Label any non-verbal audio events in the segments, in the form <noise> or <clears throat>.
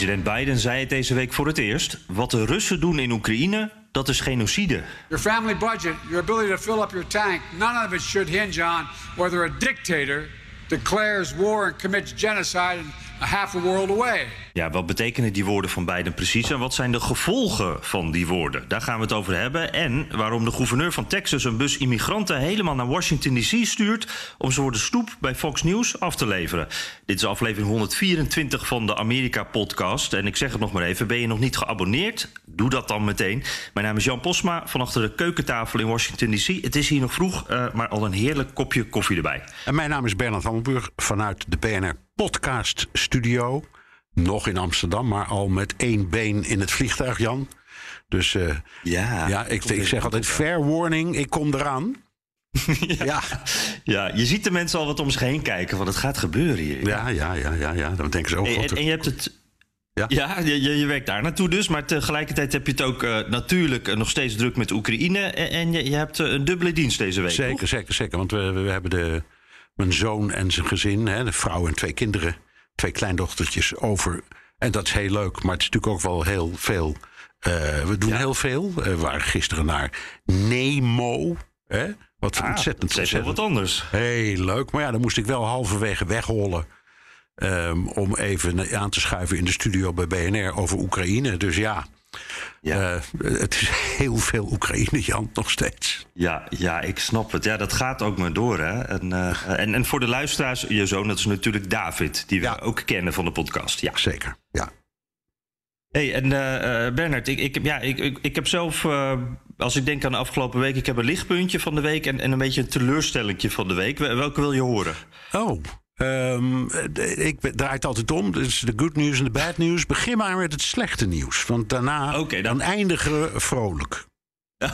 President Biden zei het deze week voor het eerst. Wat de Russen doen in Oekraïne, dat is genocide. Your family budget, your ability to fill up your tank, none of it should hinge on whether a dictator declares war and commits genocide a half a world away. Ja, wat betekenen die woorden van Biden precies en wat zijn de gevolgen van die woorden? Daar gaan we het over hebben. En waarom de gouverneur van Texas een bus immigranten helemaal naar Washington DC stuurt om ze voor de stoep bij Fox News af te leveren. Dit is aflevering 124 van de Amerika-podcast. En ik zeg het nog maar even: ben je nog niet geabonneerd? Doe dat dan meteen. Mijn naam is Jan Posma van achter de keukentafel in Washington DC. Het is hier nog vroeg, uh, maar al een heerlijk kopje koffie erbij. En mijn naam is Bernard Hammelburg vanuit de BNR Podcast Studio. Nog in Amsterdam, maar al met één been in het vliegtuig, Jan. Dus uh, ja, ja ik, ik zeg altijd fair warning, ik kom eraan. ja. <laughs> ja. Ja. je ziet de mensen al wat om zich heen kijken, want het gaat gebeuren hier. Ja, ja, ja, ja, ja. dan denken ze ook. En, en, en je hebt het. Ja, ja je, je werkt daar naartoe dus. Maar tegelijkertijd heb je het ook uh, natuurlijk uh, nog steeds druk met Oekraïne. En, en je, je, hebt uh, een dubbele dienst deze week. Zeker, toch? zeker, zeker. Want we, we hebben de, mijn zoon en zijn gezin, hè, de vrouw en twee kinderen, twee kleindochtertjes over. En dat is heel leuk, maar het is natuurlijk ook wel heel veel. we doen ja. heel veel. we waren gisteren naar Nemo. Hè? Wat ah, ontzettend, ontzettend. heel wat anders. Heel leuk. Maar ja, dan moest ik wel halverwege weghollen. Um, om even aan te schuiven in de studio bij BNR over Oekraïne. Dus ja, ja. Uh, het is heel veel Oekraïne, Jan, nog steeds. Ja, ja, ik snap het. Ja, dat gaat ook maar door. Hè? En, uh, en, en voor de luisteraars, je zoon, dat is natuurlijk David, die we ja. ook kennen van de podcast. Ja, zeker. Ja. hey, en uh, Bernard, ik, ik, ja, ik, ik, ik heb zelf als ik denk aan de afgelopen week, ik heb een lichtpuntje van de week en, en een beetje een teleurstellingje van de week. Welke wil je horen? Oh, um, ik draai het altijd om. Dus de good news en de bad news. Begin maar met het slechte nieuws. Want daarna okay, dan... dan eindigen we vrolijk.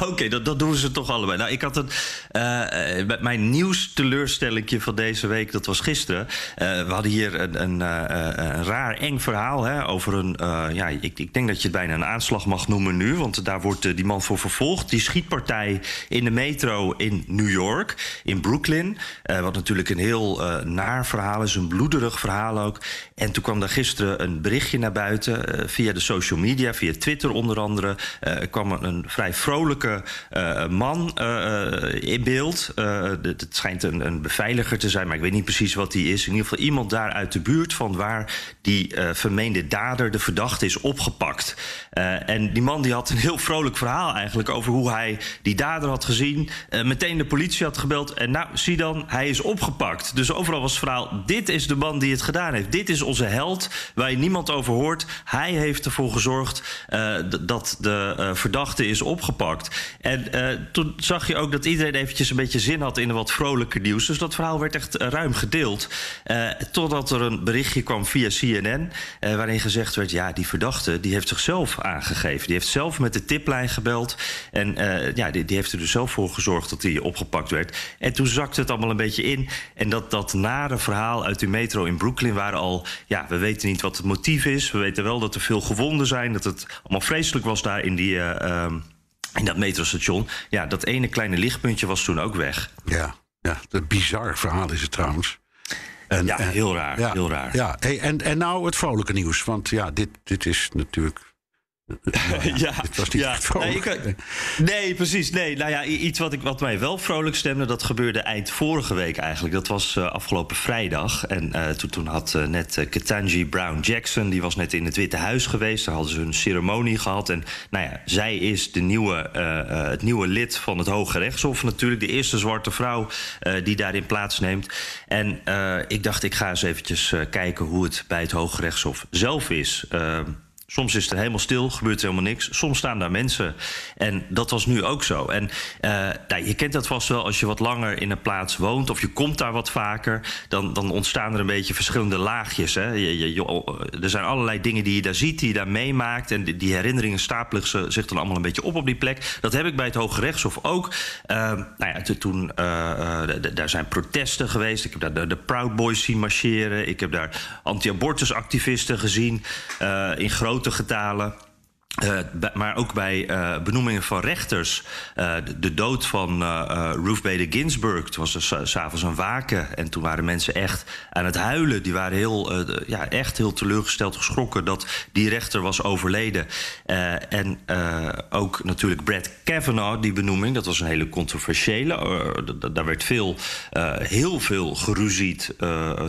Oké, dat, dat doen ze toch allebei. Nou, ik had een, uh, mijn nieuwsteleurstellingje van deze week, dat was gisteren. Uh, we hadden hier een, een, een raar, eng verhaal hè, over een... ja, ik, ik denk dat je het bijna een aanslag mag noemen nu... want daar wordt die man voor vervolgd. Die schietpartij in de metro in New York, in Brooklyn... wat natuurlijk een heel naar verhaal is, een bloederig verhaal ook. En toen kwam daar gisteren een berichtje naar buiten... via de social media, via Twitter onder andere... kwam een vrij vrolijk Uh, man uh, in beeld. Het schijnt een, een, beveiliger te zijn, maar ik weet niet precies wat die is. In ieder geval iemand daar uit de buurt van waar die vermeende dader, de verdachte, is opgepakt. en die man die had een heel vrolijk verhaal eigenlijk over hoe hij die dader had gezien. meteen de politie had gebeld. En nou, zie dan, hij is opgepakt. Dus overal was het verhaal: dit is de man die het gedaan heeft. Dit is onze held, waar je niemand over hoort. Hij heeft ervoor gezorgd dat de verdachte is opgepakt. En uh, toen zag je ook dat iedereen eventjes een beetje zin had in wat vrolijker nieuws. Dus dat verhaal werd echt ruim gedeeld. Uh, totdat er een berichtje kwam via CNN. Waarin gezegd werd: ja, die verdachte die heeft zichzelf aangegeven. Die heeft zelf met de tiplijn gebeld. En ja, die, die, heeft er dus zelf voor gezorgd dat hij opgepakt werd. En toen zakte het allemaal een beetje in. En dat, dat nare verhaal uit de metro in Brooklyn waren al. Ja, we weten niet wat het motief is. We weten wel dat er veel gewonden zijn. Dat het allemaal vreselijk was daar in die. In dat metrostation. Ja, dat ene kleine lichtpuntje was toen ook weg. Ja, ja een bizar verhaal is het trouwens. En, ja, heel raar. Ja, heel raar. Ja, hey, en, en nou het vrolijke nieuws. Want ja, dit, dit is natuurlijk Nou <laughs> ja, het was niet ja. Nee, ik, nee, precies. Nee, nou ja, iets wat, ik, wat mij wel vrolijk stemde, dat gebeurde eind vorige week eigenlijk. Dat was uh, afgelopen vrijdag. En uh, toen, toen had uh, net Ketanji Brown Jackson, die was net in het Witte Huis geweest. Daar hadden ze een ceremonie gehad. En nou ja, zij is de nieuwe, het nieuwe lid van het Hoge Rechtshof natuurlijk. De eerste zwarte vrouw die daarin plaatsneemt. En ik dacht, ik ga eens eventjes kijken hoe het bij het Hoge Rechtshof zelf is. Soms is het helemaal stil, gebeurt helemaal niks. Soms staan daar mensen. En dat was nu ook zo. En uh, nou, je kent dat vast wel als je wat langer in een plaats woont... of je komt daar wat vaker, dan, dan ontstaan er een beetje verschillende laagjes. Hè? Je, je, er zijn allerlei dingen die je daar ziet, die je daar meemaakt... en die, herinneringen stapelen zich dan allemaal een beetje op op die plek. Dat heb ik bij het Hoge Rechtshof ook. Uh, nou ja, toen, uh, daar zijn protesten geweest. Ik heb daar de, de Proud Boys zien marcheren. Ik heb daar anti-abortusactivisten gezien in grote grote getalen. Uh, maar ook bij uh, benoemingen van rechters. Uh, de, dood van Ruth Bader Ginsburg. Het was er s'avonds een waken. En toen waren mensen echt aan het huilen. Die waren heel, ja, echt heel teleurgesteld, geschrokken dat die rechter was overleden. en ook natuurlijk Brad Kavanaugh, die benoeming. Dat was een hele controversiële. daar werd veel, heel veel geruzied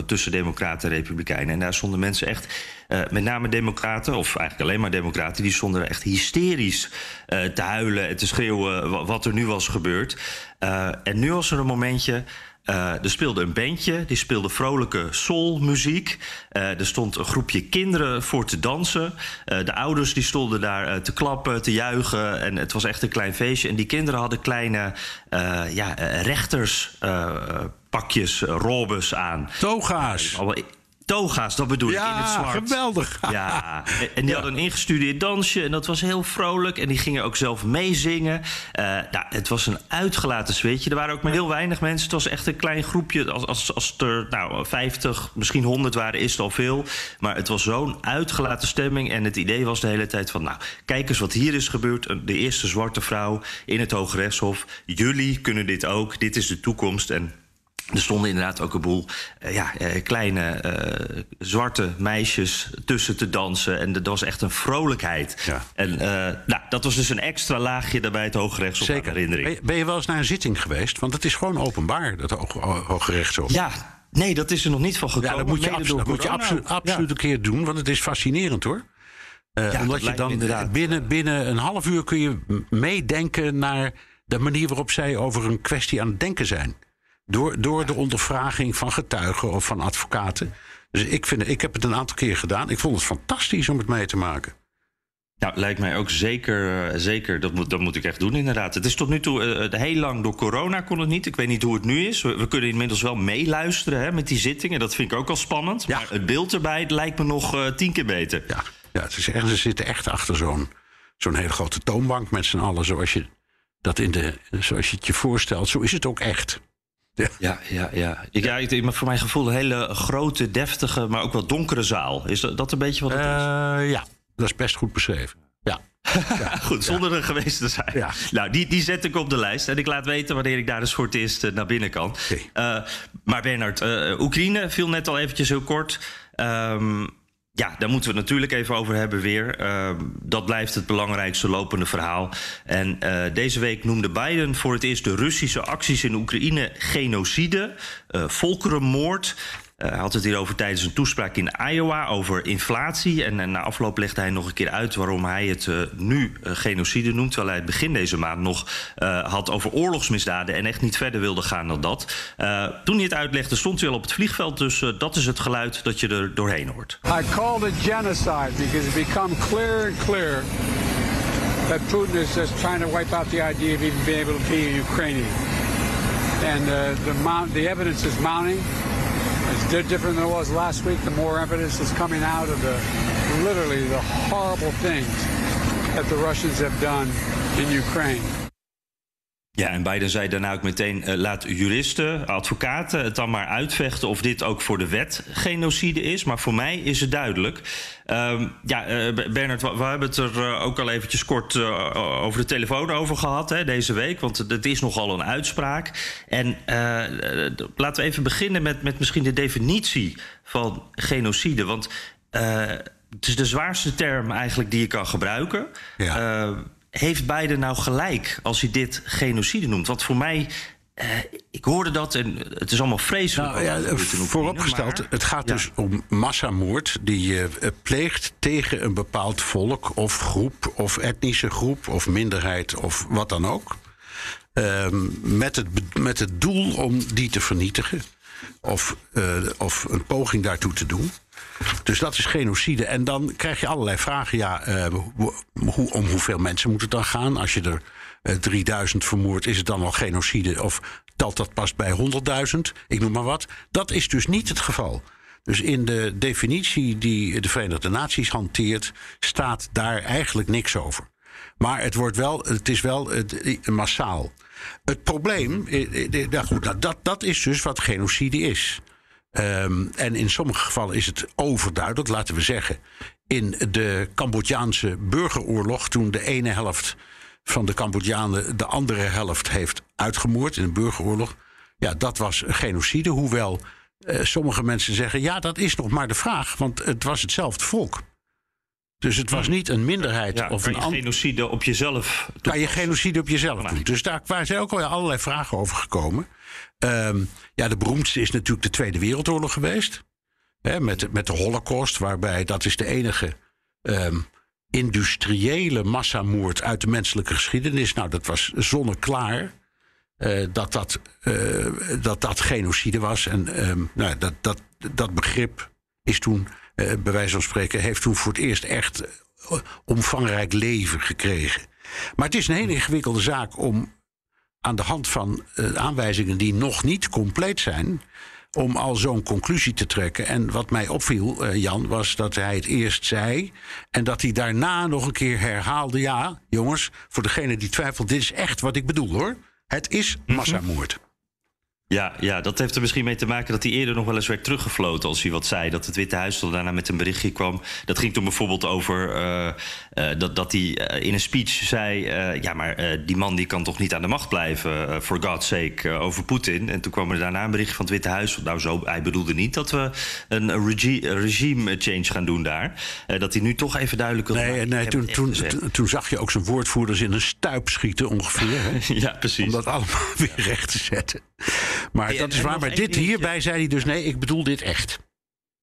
tussen Democraten en Republikeinen. En daar stonden mensen echt uh, met name democraten, of eigenlijk alleen maar democraten... die stonden echt hysterisch uh, te huilen en te schreeuwen wat er nu was gebeurd. Uh, en nu was er een momentje... Er speelde een bandje, die speelde vrolijke soulmuziek. Er stond een groepje kinderen voor te dansen. De ouders die stonden daar te klappen, te juichen. En het was echt een klein feestje. En die kinderen hadden kleine ja, rechterspakjes, robes aan. Toga's toga's, dat bedoel ja, ik, in het zwart. geweldig. Ja, <laughs> en die hadden een ingestudeerd dansje en dat was heel vrolijk. En die gingen ook zelf meezingen. Uh, nou, het was een uitgelaten sfeertje. Er waren ook maar heel weinig mensen. Het was echt een klein groepje. Als, als, als er nou, 50, misschien 100 waren, is het al veel. Maar het was zo'n uitgelaten stemming. En het idee was de hele tijd van... nou, kijk eens wat hier is gebeurd. De eerste zwarte vrouw in het Hoge Rechtshof. Jullie kunnen dit ook. Dit is de toekomst. En er stonden inderdaad ook een boel uh, ja, uh, kleine uh, zwarte meisjes tussen te dansen. En dat was echt een vrolijkheid. Ja. En nou, dat was dus een extra laagje daarbij het Hoge Rechtshof Zeker. herinnering. Ben je, ben je, wel eens naar een zitting geweest? Want het is gewoon openbaar, dat Hoge, Hoge Rechtshof. Ja, nee, dat is er nog niet van gekomen. Ja, dat moet je, dat moet je absolu absoluut ja. een keer doen, want het is fascinerend hoor. Ja, omdat je dan binnen, binnen een half uur kun je meedenken naar de manier waarop zij over een kwestie aan het denken zijn. Door, door de ondervraging van getuigen of van advocaten. Dus ik, vind, ik heb het een aantal keer gedaan. Ik vond het fantastisch om het mee te maken. Nou, lijkt mij ook zeker, zeker dat, moet, dat moet ik echt doen inderdaad. Het is tot nu toe uh, heel lang door corona kon het niet. Ik weet niet hoe het nu is. We, we kunnen inmiddels wel meeluisteren hè, met die zittingen. Dat vind ik ook al spannend. Ja. Maar het beeld erbij het lijkt me nog uh, tien keer beter. Ja, ja het is echt, ze zitten echt achter zo'n zo'n hele grote toonbank met z'n allen. Zoals je, dat in de, zoals je het je voorstelt. Zo is het ook echt. Ja, ja, ja. ja. Ik, ja ik, voor mijn gevoel een hele grote, deftige, maar ook wel donkere zaal. Is dat, dat een beetje wat het uh, is? Ja, dat is best goed beschreven. Ja. <laughs> ja. Goed, zonder er geweest te zijn. Ja. Nou, die, die zet ik op de lijst. En ik laat weten wanneer ik daar dus voor het eerst uh, naar binnen kan. Okay. Uh, maar Bernard, Oekraïne viel net al eventjes heel kort. Um, ja, daar moeten we het natuurlijk even over hebben weer. Uh, dat blijft het belangrijkste lopende verhaal. En uh, deze week noemde Biden voor het eerst de Russische acties in Oekraïne genocide, uh, volkerenmoord. Uh, hij had het hierover tijdens een toespraak in Iowa over inflatie. En, na afloop legde hij nog een keer uit waarom hij het uh, nu uh, genocide noemt. Terwijl hij het begin deze maand nog had over oorlogsmisdaden en echt niet verder wilde gaan dan dat. toen hij het uitlegde, stond hij al op het vliegveld. Dus dat is het geluid dat je er doorheen hoort. I called it genocide because it become clear and clear that Putin is just trying to wipe out the idea of even being able to be a Ukrainian. And the, mount, the evidence is mounting. It's different than it was last week. The more evidence is coming out of the literally the horrible things that the Russians have done in Ukraine. Ja, en Biden zei daarna ook meteen: uh, laat juristen, advocaten het dan maar uitvechten of dit ook voor de wet genocide is. Maar voor mij is het duidelijk. Um, ja, uh, Bernard, we, we, hebben het er uh, ook al eventjes kort over de telefoon over gehad hè, deze week. Want het is nogal een uitspraak. En laten we even beginnen met, met misschien de definitie van genocide. Want het is de zwaarste term eigenlijk die je kan gebruiken. Ja heeft Biden nou gelijk als hij dit genocide noemt? Want voor mij uh, ik hoorde dat en het is allemaal vreselijk. Nou, ja, vooropgesteld, het gaat ja. dus om massamoord die je uh, pleegt tegen een bepaald volk of groep of etnische groep of minderheid of wat dan ook. Uh, met, het, met het doel om die te vernietigen of, uh, of een poging daartoe te doen. Dus dat is genocide. En dan krijg je allerlei vragen. Ja, uh, hoe, om hoeveel mensen moet het dan gaan? Als je er uh, 3000 vermoordt, is het dan al genocide? Of telt dat pas bij 100.000? Ik noem maar wat. Dat is dus niet het geval. Dus in de definitie die de Verenigde Naties hanteert, staat daar eigenlijk niks over. Maar het, wordt wel, het is wel het, massaal. Het probleem, nou nou dat, dat is dus wat genocide is. Um, en in sommige gevallen is het overduidelijk, laten we zeggen. In de Cambodjaanse burgeroorlog, toen de ene helft van de Cambodjanen de andere helft heeft uitgemoord in een burgeroorlog. Ja, dat was genocide. Hoewel uh, sommige mensen zeggen: ja, dat is nog maar de vraag, want het was hetzelfde volk. Dus het was hmm. niet een minderheid ja, of een genocide op jezelf. Kan je genocide op jezelf doen? Dus daar zijn ook al allerlei vragen over gekomen. Um, ja, de beroemdste is natuurlijk de Tweede Wereldoorlog geweest. Hè, met, met de Holocaust, waarbij dat is de enige um, industriële massamoord uit de menselijke geschiedenis. Nou, dat was zonneklaar. Uh, dat, dat, uh, dat dat genocide was. En um, nou, dat, dat, dat begrip is toen, uh, bij wijze van spreken, heeft toen voor het eerst echt omvangrijk leven gekregen. Maar het is een hele ingewikkelde zaak om aan de hand van aanwijzingen die nog niet compleet zijn, om al zo'n conclusie te trekken. En wat mij opviel, uh, Jan, was dat hij het eerst zei. En dat hij daarna nog een keer herhaalde. Ja, jongens, voor degene die twijfelt, dit is echt wat ik bedoel hoor. Het is massamoord. Ja, ja, dat heeft er misschien mee te maken dat hij eerder nog wel eens werd teruggefloten als hij wat zei. Dat het Witte Huis er daarna met een berichtje kwam. Dat ging toen bijvoorbeeld over uh, uh, dat, dat hij uh, in een speech zei... ja, maar die man die kan toch niet aan de macht blijven, for God's sake, over Poetin. En toen kwam er daarna een berichtje van het Witte Huis. Nou, zo, hij bedoelde niet dat we een regi regime change gaan doen daar. dat hij nu toch even duidelijk... Nee, nee toen, toen, toen, zag je ook zijn woordvoerders in een stuip schieten ongeveer. Hè? <laughs> ja, precies. Om dat allemaal <laughs> weer recht te zetten. Maar dat is waar. Maar dit hierbij zei hij dus: nee, ik bedoel dit echt.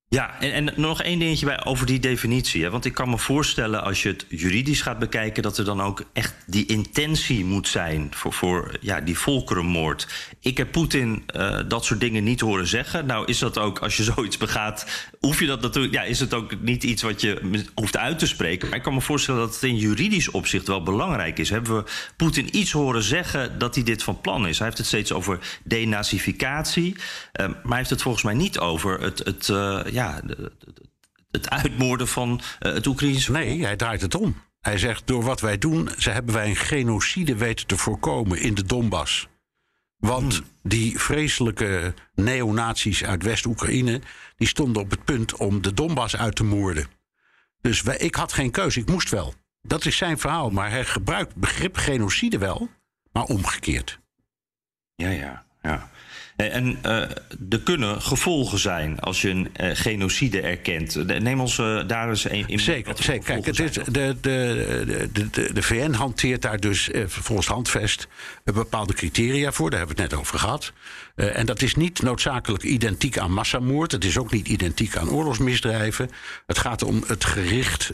Ja, en, en nog één dingetje bij over die definitie. Hè? Want ik kan me voorstellen, als je het juridisch gaat bekijken, dat er dan ook echt die intentie moet zijn voor, voor ja, die volkerenmoord. Ik heb Poetin uh, dat soort dingen niet horen zeggen. Nou, is dat ook, als je <laughs> zoiets begaat, hoef je dat natuurlijk. Ja, is het ook niet iets wat je hoeft uit te spreken. Maar ik kan me voorstellen dat het in juridisch opzicht wel belangrijk is. Hebben we Poetin iets horen zeggen dat hij dit van plan is? Hij heeft het steeds over denazificatie. Uh, maar hij heeft het volgens mij niet over het. het uh, ja, het uitmoorden van het Oekraïnse Nee, hij draait het om. Hij zegt, door wat wij doen, ze hebben wij een genocide weten te voorkomen in de Donbass. Want die vreselijke neonazies uit West-Oekraïne... die stonden op het punt om de Donbass uit te moorden. Dus wij, ik had geen keuze, ik moest wel. Dat is zijn verhaal, maar hij gebruikt begrip genocide wel, maar omgekeerd. Ja, ja, ja. Eh, en uh, er kunnen gevolgen zijn als je een uh, genocide erkent. Neem ons daar eens een, in. Zeker, zeker. Kijk, het is, de, de, de, de, de VN hanteert daar dus volgens handvest bepaalde criteria voor. Daar hebben we het net over gehad. en dat is niet noodzakelijk identiek aan massamoord. Het is ook niet identiek aan oorlogsmisdrijven. Het gaat om het gericht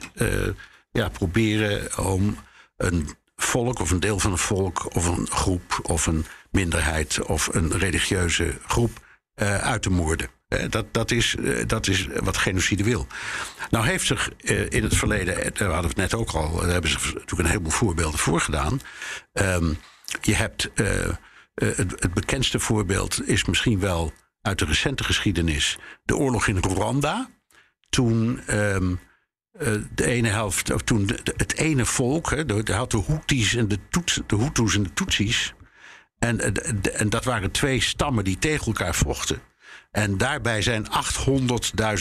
ja, proberen om een volk of een deel van een volk of een groep of een minderheid of een religieuze groep uh, uit te moorden. Uh, dat, dat, is, uh, dat is wat genocide wil. Nou heeft zich in het verleden, daar hadden we het net ook al, daar hebben ze natuurlijk een heleboel voorbeelden voor gedaan. Um, je hebt het, het, bekendste voorbeeld is misschien wel uit de recente geschiedenis de oorlog in Rwanda. Toen um, de ene helft, of toen de, het ene volk, hè, de, had de en de, toets, de Hutus en de Tutsis. En, en dat waren twee stammen die tegen elkaar vochten. En daarbij zijn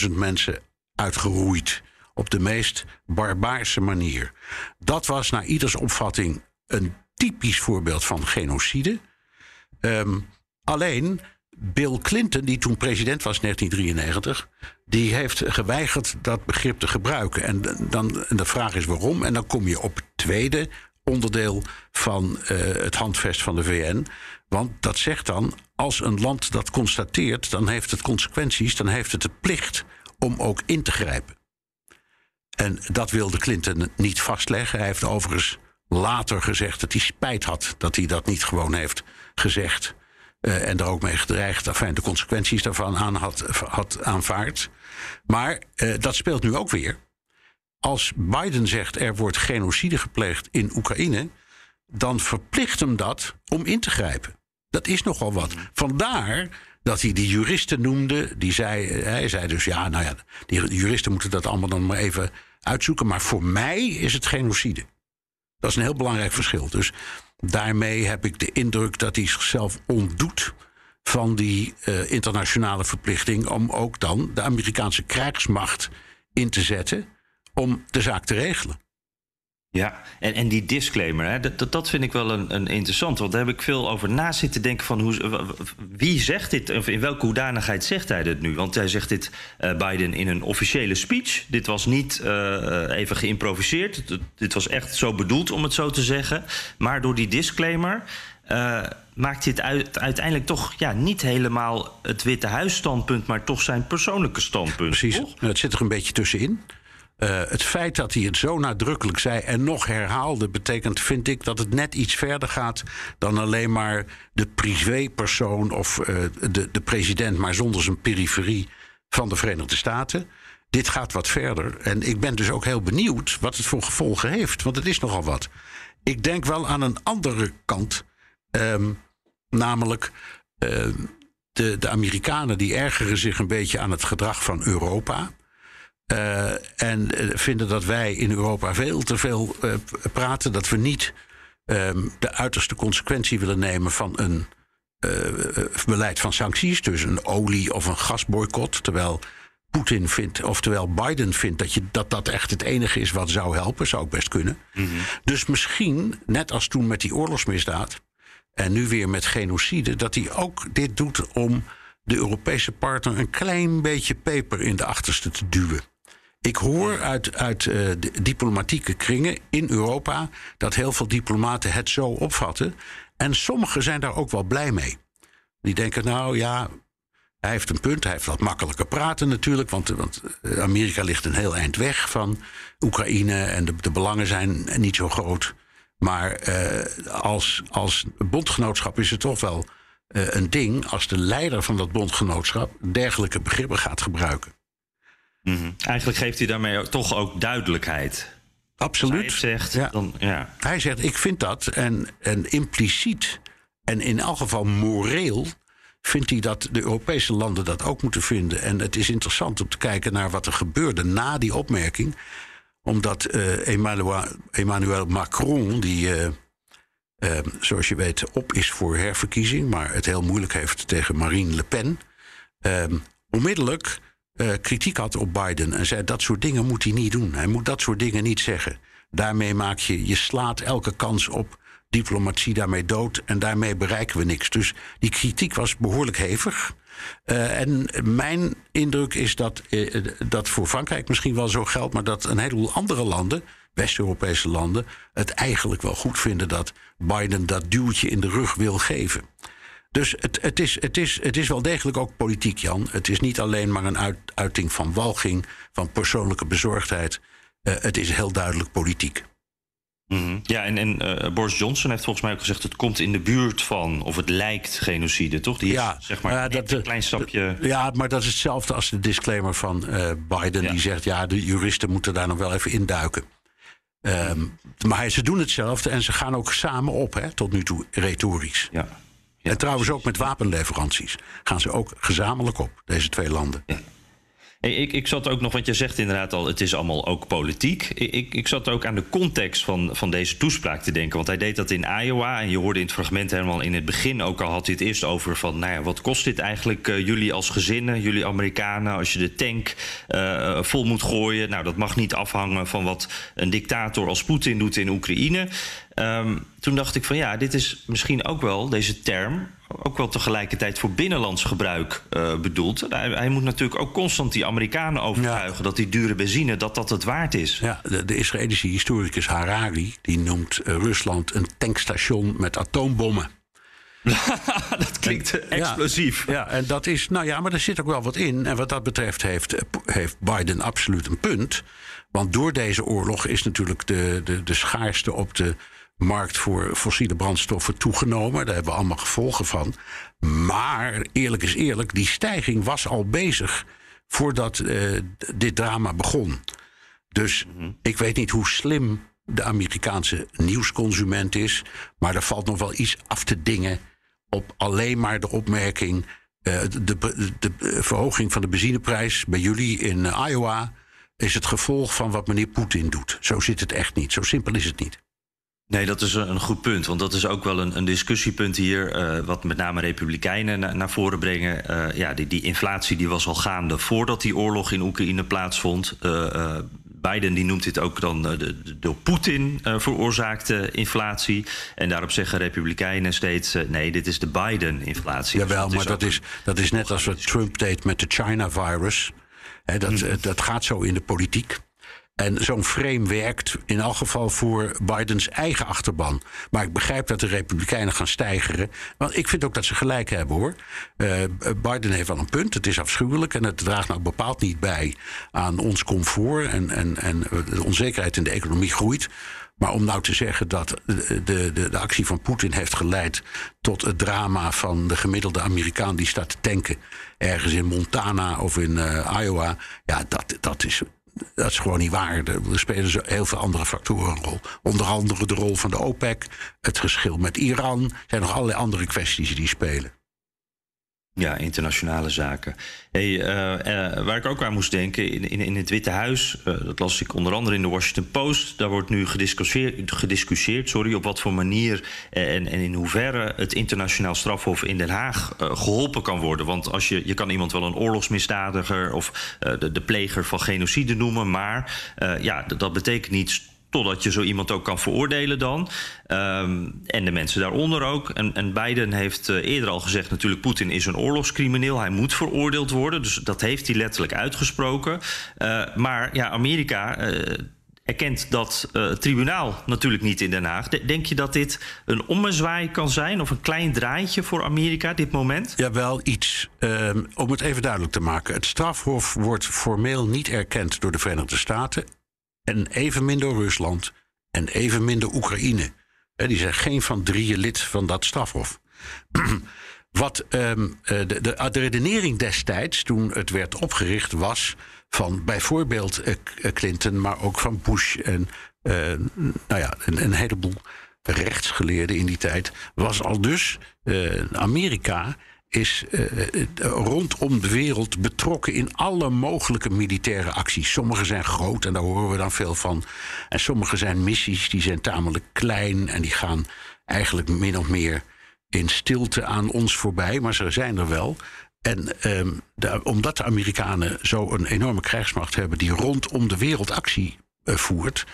800.000 mensen uitgeroeid. Op de meest barbaarse manier. Dat was naar ieders opvatting een typisch voorbeeld van genocide. Um, alleen Bill Clinton, die toen president was in 1993, die heeft geweigerd dat begrip te gebruiken. En, dan, en de vraag is waarom. En dan kom je op tweede onderdeel van uh, het handvest van de VN. Want dat zegt dan, als een land dat constateert, dan heeft het consequenties, dan heeft het de plicht om ook in te grijpen. En dat wilde Clinton niet vastleggen. Hij heeft overigens later gezegd dat hij spijt had dat hij dat niet gewoon heeft gezegd. Uh, en daar ook mee gedreigd, enfin, de consequenties daarvan aan had, had aanvaard. Maar uh, dat speelt nu ook weer. Als Biden zegt er wordt genocide gepleegd in Oekraïne, dan verplicht hem dat om in te grijpen. Dat is nogal wat. Vandaar dat hij die juristen noemde. Die zei, hij zei dus ja, nou ja, die juristen moeten dat allemaal dan maar even uitzoeken. Maar voor mij is het genocide. Dat is een heel belangrijk verschil. Dus daarmee heb ik de indruk dat hij zichzelf ontdoet van die uh, internationale verplichting om ook dan de Amerikaanse krijgsmacht in te zetten om de zaak te regelen. Ja, en, en die disclaimer, hè, dat, dat vind ik wel een, een interessant. Want daar heb ik veel over na zitten denken van hoe, wie zegt dit? Of in welke hoedanigheid zegt hij dit nu? Want hij zegt dit uh, Biden in een officiële speech. Dit was niet uh, even geïmproviseerd. Dit was echt zo bedoeld om het zo te zeggen. Maar door die disclaimer uh, maakt het uit, uiteindelijk toch ja, niet helemaal het Witte Huisstandpunt, maar toch zijn persoonlijke standpunt. Precies, toch? het zit er een beetje tussenin. Uh, het feit dat hij het zo nadrukkelijk zei en nog herhaalde, betekent, vind ik, dat het net iets verder gaat dan alleen maar de privépersoon of uh, de, de president, maar zonder zijn periferie van de Verenigde Staten. Dit gaat wat verder. En ik ben dus ook heel benieuwd wat het voor gevolgen heeft, want het is nogal wat. Ik denk wel aan een andere kant, um, namelijk. Uh, de, de Amerikanen die ergeren zich een beetje aan het gedrag van Europa. Uh, en vinden dat wij in Europa veel te veel uh, praten. Dat we niet um, de uiterste consequentie willen nemen van een uh, beleid van sancties. Dus een olie- of een gasboycott. Terwijl Poetin vindt, oftewel Biden vindt dat, je, dat dat echt het enige is wat zou helpen. Zou ook best kunnen. Mm -hmm. Dus misschien, net als toen met die oorlogsmisdaad. En nu weer met genocide. Dat hij ook dit doet om de Europese partner een klein beetje peper in de achterste te duwen. Ik hoor uit, uit uh, de diplomatieke kringen in Europa dat heel veel diplomaten het zo opvatten. En sommigen zijn daar ook wel blij mee. Die denken, nou ja, hij heeft een punt. Hij heeft wat makkelijker praten natuurlijk. Want, want Amerika ligt een heel eind weg van Oekraïne. En de, de belangen zijn niet zo groot. Maar uh, als, als bondgenootschap is het toch wel uh, een ding. als de leider van dat bondgenootschap dergelijke begrippen gaat gebruiken. Mm -hmm. Eigenlijk geeft hij daarmee toch ook duidelijkheid. Absoluut. Hij zegt, ja. dan, ja. Hij zegt, ik vind dat. En, en impliciet en in elk geval moreel vindt hij dat de Europese landen dat ook moeten vinden. En het is interessant om te kijken naar wat er gebeurde na die opmerking. Omdat uh, Emmanuel, Emmanuel, Macron, die, uh, uh, zoals je weet, op is voor herverkiezing, maar het heel moeilijk heeft tegen Marine Le Pen, onmiddellijk uh, kritiek had op Biden en zei dat soort dingen moet hij niet doen. Hij moet dat soort dingen niet zeggen. Daarmee maak je, je slaat elke kans op diplomatie daarmee dood en daarmee bereiken we niks. Dus die kritiek was behoorlijk hevig. Uh, en mijn indruk is dat uh, dat voor Frankrijk misschien wel zo geldt, maar dat een heleboel andere landen, West-Europese landen, het eigenlijk wel goed vinden dat Biden dat duwtje in de rug wil geven. Dus het, het, is, het, is, het is wel degelijk ook politiek, Jan. Het is niet alleen maar een uit, uiting van walging, van persoonlijke bezorgdheid. Uh, het is heel duidelijk politiek. -hmm. Ja, en, en uh, Boris Johnson heeft volgens mij ook gezegd... het komt in de buurt van, of het lijkt genocide, toch? Die ja, is, zeg maar uh, dat, een klein stapje... Ja, maar dat is hetzelfde als de disclaimer van Biden. Ja. Die zegt, ja, de juristen moeten daar nog wel even induiken. Um, maar ze doen hetzelfde en ze gaan ook samen op, hè, tot nu toe, retorisch. Ja. En trouwens ook met wapenleveranties gaan ze ook gezamenlijk op, deze twee landen. Ik, ik zat ook nog, want je zegt inderdaad al, het is allemaal ook politiek. Ik, ik zat ook aan de context van, van deze toespraak te denken. Want hij deed dat in Iowa. En je hoorde in het fragment helemaal in het begin ook al had hij het eerst over van, nou ja, wat kost dit eigenlijk uh, jullie als gezinnen, jullie Amerikanen, als je de tank uh, vol moet gooien? Nou, dat mag niet afhangen van wat een dictator als Poetin doet in Oekraïne. Um, toen dacht ik van ja, dit is misschien ook wel, deze term, ook wel tegelijkertijd voor binnenlands gebruik uh, bedoeld. Hij, hij, moet natuurlijk ook constant die Amerikanen overtuigen ja. dat die dure benzine dat dat het waard is. Ja, de, de Israëlische historicus Harari die noemt uh, Rusland een tankstation met atoombommen. <laughs> dat klinkt en, explosief. Ja, ja, en dat is, nou ja, maar er zit ook wel wat in. En wat dat betreft heeft, heeft Biden absoluut een punt. Want door deze oorlog is natuurlijk de, de, de schaarste op de markt voor fossiele brandstoffen toegenomen. Daar hebben we allemaal gevolgen van. Maar eerlijk is eerlijk, die stijging was al bezig voordat uh, dit drama begon. Dus mhm. ik weet niet hoe slim de Amerikaanse nieuwsconsument is. Maar er valt nog wel iets af te dingen op alleen maar de opmerking. Uh, de, de, de, verhoging van de benzineprijs bij jullie in Iowa is het gevolg van wat meneer Poetin doet. Zo zit het echt niet. Zo simpel is het niet. Nee, dat is een goed punt. Want dat is ook wel een, een discussiepunt hier. Uh, wat met name Republikeinen na, naar voren brengen. Uh, ja, die, die, inflatie die was al gaande voordat die oorlog in Oekraïne plaatsvond. Uh, Biden die noemt dit ook dan de, door Poetin veroorzaakte inflatie. En daarop zeggen Republikeinen steeds: nee, dit is de Biden-inflatie. Jawel, dus maar dat is, dat is net als wat Trump deed met de China-virus. dat, mm. dat gaat zo in de politiek. En zo'n frame werkt in elk geval voor Bidens eigen achterban. Maar ik begrijp dat de Republikeinen gaan stijgeren. Want ik vind ook dat ze gelijk hebben hoor. Uh, Biden heeft wel een punt. Het is afschuwelijk en het draagt nou bepaald niet bij aan ons comfort. En, en, en de onzekerheid in de economie groeit. Maar om nou te zeggen dat de, de, de, actie van Poetin heeft geleid tot het drama van de gemiddelde Amerikaan die staat te tanken ergens in Montana of in uh, Iowa, ja, dat, dat is dat is gewoon niet waar. Er spelen heel veel andere factoren een rol. Onder andere de rol van de OPEC, het geschil met Iran. Er zijn nog allerlei andere kwesties die spelen. Ja, internationale zaken. Hey, uh, uh, waar ik ook aan moest denken, in, in, in het Witte Huis, uh, dat las ik onder andere in de Washington Post, daar wordt nu gediscussieerd, gediscussieerd sorry, op wat voor manier en, en in hoeverre het internationaal strafhof in Den Haag geholpen kan worden. Want als je, je kan iemand wel een oorlogsmisdadiger of de, de pleger van genocide noemen, maar ja, dat betekent niet Totdat je zo iemand ook kan veroordelen dan. Um, en de mensen daaronder ook. En, en Biden heeft uh, eerder al gezegd... natuurlijk Poetin is een oorlogscrimineel. Hij moet veroordeeld worden. Dus dat heeft hij letterlijk uitgesproken. Uh, maar ja, Amerika... Uh, erkent dat tribunaal natuurlijk niet in Den Haag. Denk je dat dit een ommezwaai kan zijn of een klein draaitje voor Amerika dit moment? Ja, wel iets. Um, om het even duidelijk te maken. Het strafhof wordt formeel niet erkend door de Verenigde Staten en evenmin door Rusland en evenmin door Oekraïne. Die zijn geen van drieën lid van dat strafhof. <clears throat> Wat um, de, de, de, redenering destijds, toen het werd opgericht, was van bijvoorbeeld uh, Clinton, maar ook van Bush en nou ja, een, heleboel rechtsgeleerden in die tijd, was al dus Amerika is uh, rondom de wereld betrokken in alle mogelijke militaire acties. Sommige zijn groot en daar horen we dan veel van. En sommige zijn missies die zijn tamelijk klein en die gaan eigenlijk min of meer in stilte aan ons voorbij, maar ze zijn er wel. En de, omdat de Amerikanen zo een enorme krijgsmacht hebben die rondom de wereld actie uh, voert,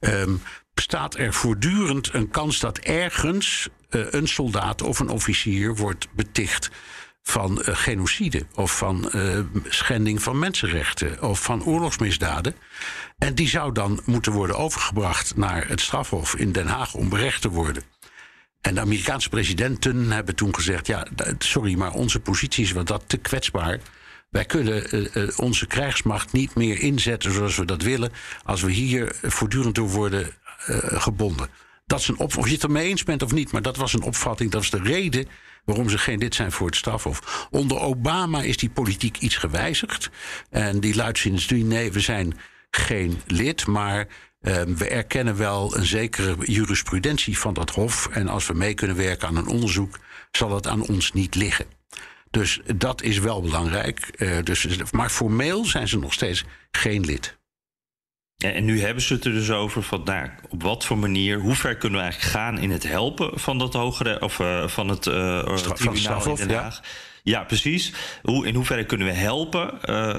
um, bestaat er voortdurend een kans dat ergens een soldaat of een officier wordt beticht van uh, genocide of van uh, schending van mensenrechten of van oorlogsmisdaden. En die zou dan moeten worden overgebracht naar het strafhof in Den Haag om berecht te worden. En de Amerikaanse presidenten hebben toen gezegd: ja, sorry, maar onze positie is wat dat te kwetsbaar. Wij kunnen onze krijgsmacht niet meer inzetten zoals we dat willen, als we hier voortdurend door worden gebonden. Dat is een op of je het ermee eens bent of niet, maar dat was een opvatting. Dat is de reden waarom ze geen lid zijn voor het strafhof. Onder Obama is die politiek iets gewijzigd. En die luidt sindsdien: nee, we zijn geen lid, maar uh, we erkennen wel een zekere jurisprudentie van dat hof. En als we mee kunnen werken aan een onderzoek, zal het aan ons niet liggen. Dus dat is wel belangrijk. Uh, dus, maar formeel zijn ze nog steeds geen lid. En nu hebben ze het er dus over van nou, op wat voor manier, hoe ver kunnen we eigenlijk gaan in het helpen van dat hogere of uh, van het uh, tribunaal in Den Haag. Ja. ja, precies. Hoe, in hoeverre kunnen we helpen uh,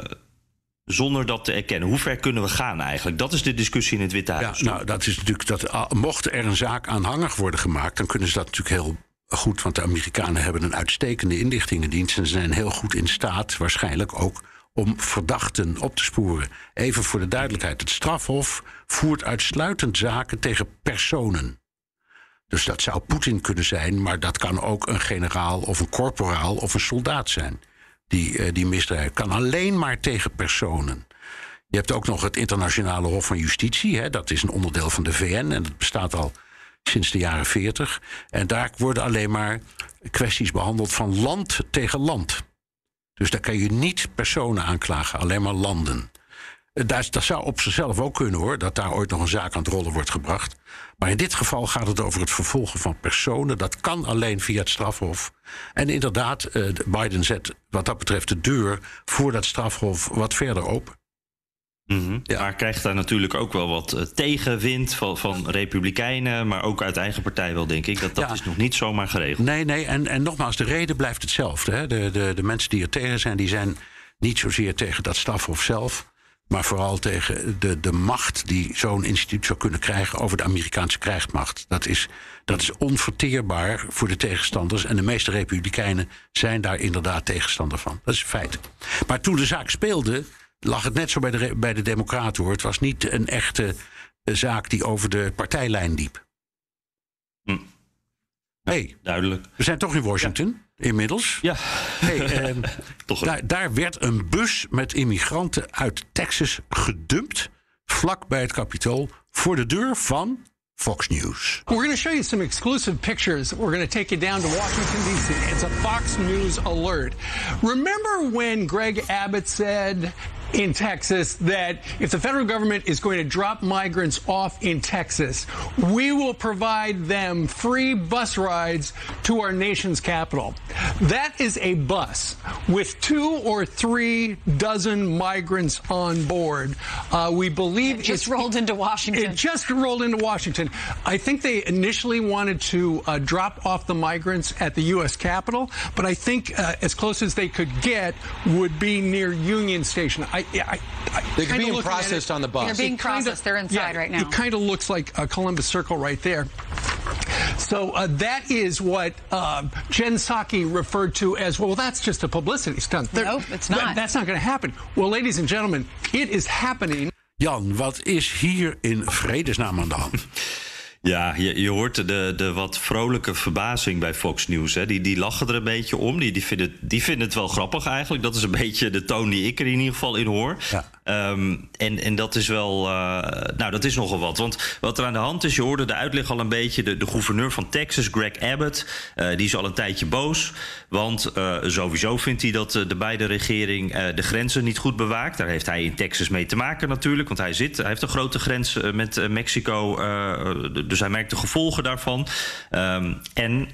zonder dat te erkennen? Hoe ver kunnen we gaan eigenlijk? Dat is de discussie in het Witte Huis. Ja, nou, dat is natuurlijk dat mocht er een zaak aanhangig worden gemaakt, dan kunnen ze dat natuurlijk heel goed, want de Amerikanen hebben een uitstekende inlichtingendienst en ze zijn heel goed in staat, waarschijnlijk ook om verdachten op te sporen. Even voor de duidelijkheid: het strafhof voert uitsluitend zaken tegen personen. Dus dat zou Poetin kunnen zijn, maar dat kan ook een generaal of een korporaal of een soldaat zijn. Die, uh, die misdrijf kan alleen maar tegen personen. Je hebt ook nog het Internationale Hof van Justitie. Hè, dat is een onderdeel van de VN en dat bestaat al sinds de jaren 40. En daar worden alleen maar kwesties behandeld van land tegen land. Dus daar kan je niet personen aanklagen, alleen maar landen. Eh, Dat, zou op zichzelf ook kunnen hoor, dat daar ooit nog een zaak aan het rollen wordt gebracht. Maar in dit geval gaat het over het vervolgen van personen. Dat kan alleen via het strafhof. En inderdaad, eh, Biden zet wat dat betreft de deur voor dat strafhof wat verder open. Mhm. Maar krijgt daar natuurlijk ook wel wat eh, tegenwind van, van republikeinen, maar ook uit eigen partij wel, denk ik. Dat, dat Ja. is nog niet zomaar geregeld. Nee, nee, en, en nogmaals, de reden blijft hetzelfde. Hè. De, de, de mensen die er tegen zijn, die zijn niet zozeer tegen dat strafhof zelf. Maar vooral tegen de, de macht die zo'n instituut zou kunnen krijgen over de Amerikaanse krijgsmacht. Dat is, dat is onverteerbaar voor de tegenstanders. En de meeste republikeinen zijn daar inderdaad tegenstander van. Dat is een feit. Maar toen de zaak speelde, lag het net zo bij de, bij de Democraten hoor. Het was niet een echte eh, zaak die over de partijlijn liep. Hm. hey, Duidelijk. we zijn toch in Washington inmiddels. Ja, Hey, ehm, <laughs> toch een- daar, daar werd een bus met immigranten uit Texas gedumpt. vlak bij het kapitool voor de deur van Fox News. We're going to show you some exclusive pictures. We're going to take you down to Washington, D.C. It's a Fox News alert. Remember when Greg Abbott said in Texas that if the federal government is going to drop migrants off in Texas, we will provide them free bus rides to our nation's capital? That is a bus with two or three dozen migrants on board. Uh, we believe It just it's- rolled into Washington. It just rolled into Washington. I think they initially wanted to uh, drop off the migrants at the U.S. Capitol, but I think uh, as close as they could get would be near Union Station. I, I, I They're being processed on the bus. They're being it kinda- processed. They're inside yeah, right now. It kind of looks like a Columbus Circle right there. So uh, that is what uh, Jen Psaki referred to as well. That's just a publicity stunt. They're- Nope, it's that- not. that's not going to happen. Well, ladies and gentlemen, it is happening. Jan, wat is hier in vredesnaam aan de hand? <laughs> Ja, je, je hoort de, de wat vrolijke verbazing bij Fox News. Hè. Die, die lachen er een beetje om. Die, die, vinden, die vinden het wel grappig eigenlijk. Dat is een beetje de toon die ik er in ieder geval in hoor. Ja. Ehm, en, en dat is wel. eh, nou, dat is nogal wat. Want wat er aan de hand is, je hoorde de uitleg al een beetje. De, de gouverneur van Texas, Greg Abbott, eh, die is al een tijdje boos. Want eh, sowieso vindt hij dat de beide regering de grenzen niet goed bewaakt. Daar heeft hij in Texas mee te maken natuurlijk. Want hij, zit, hij heeft een grote grens met Mexico. dus hij merkt de gevolgen daarvan. Ehm, en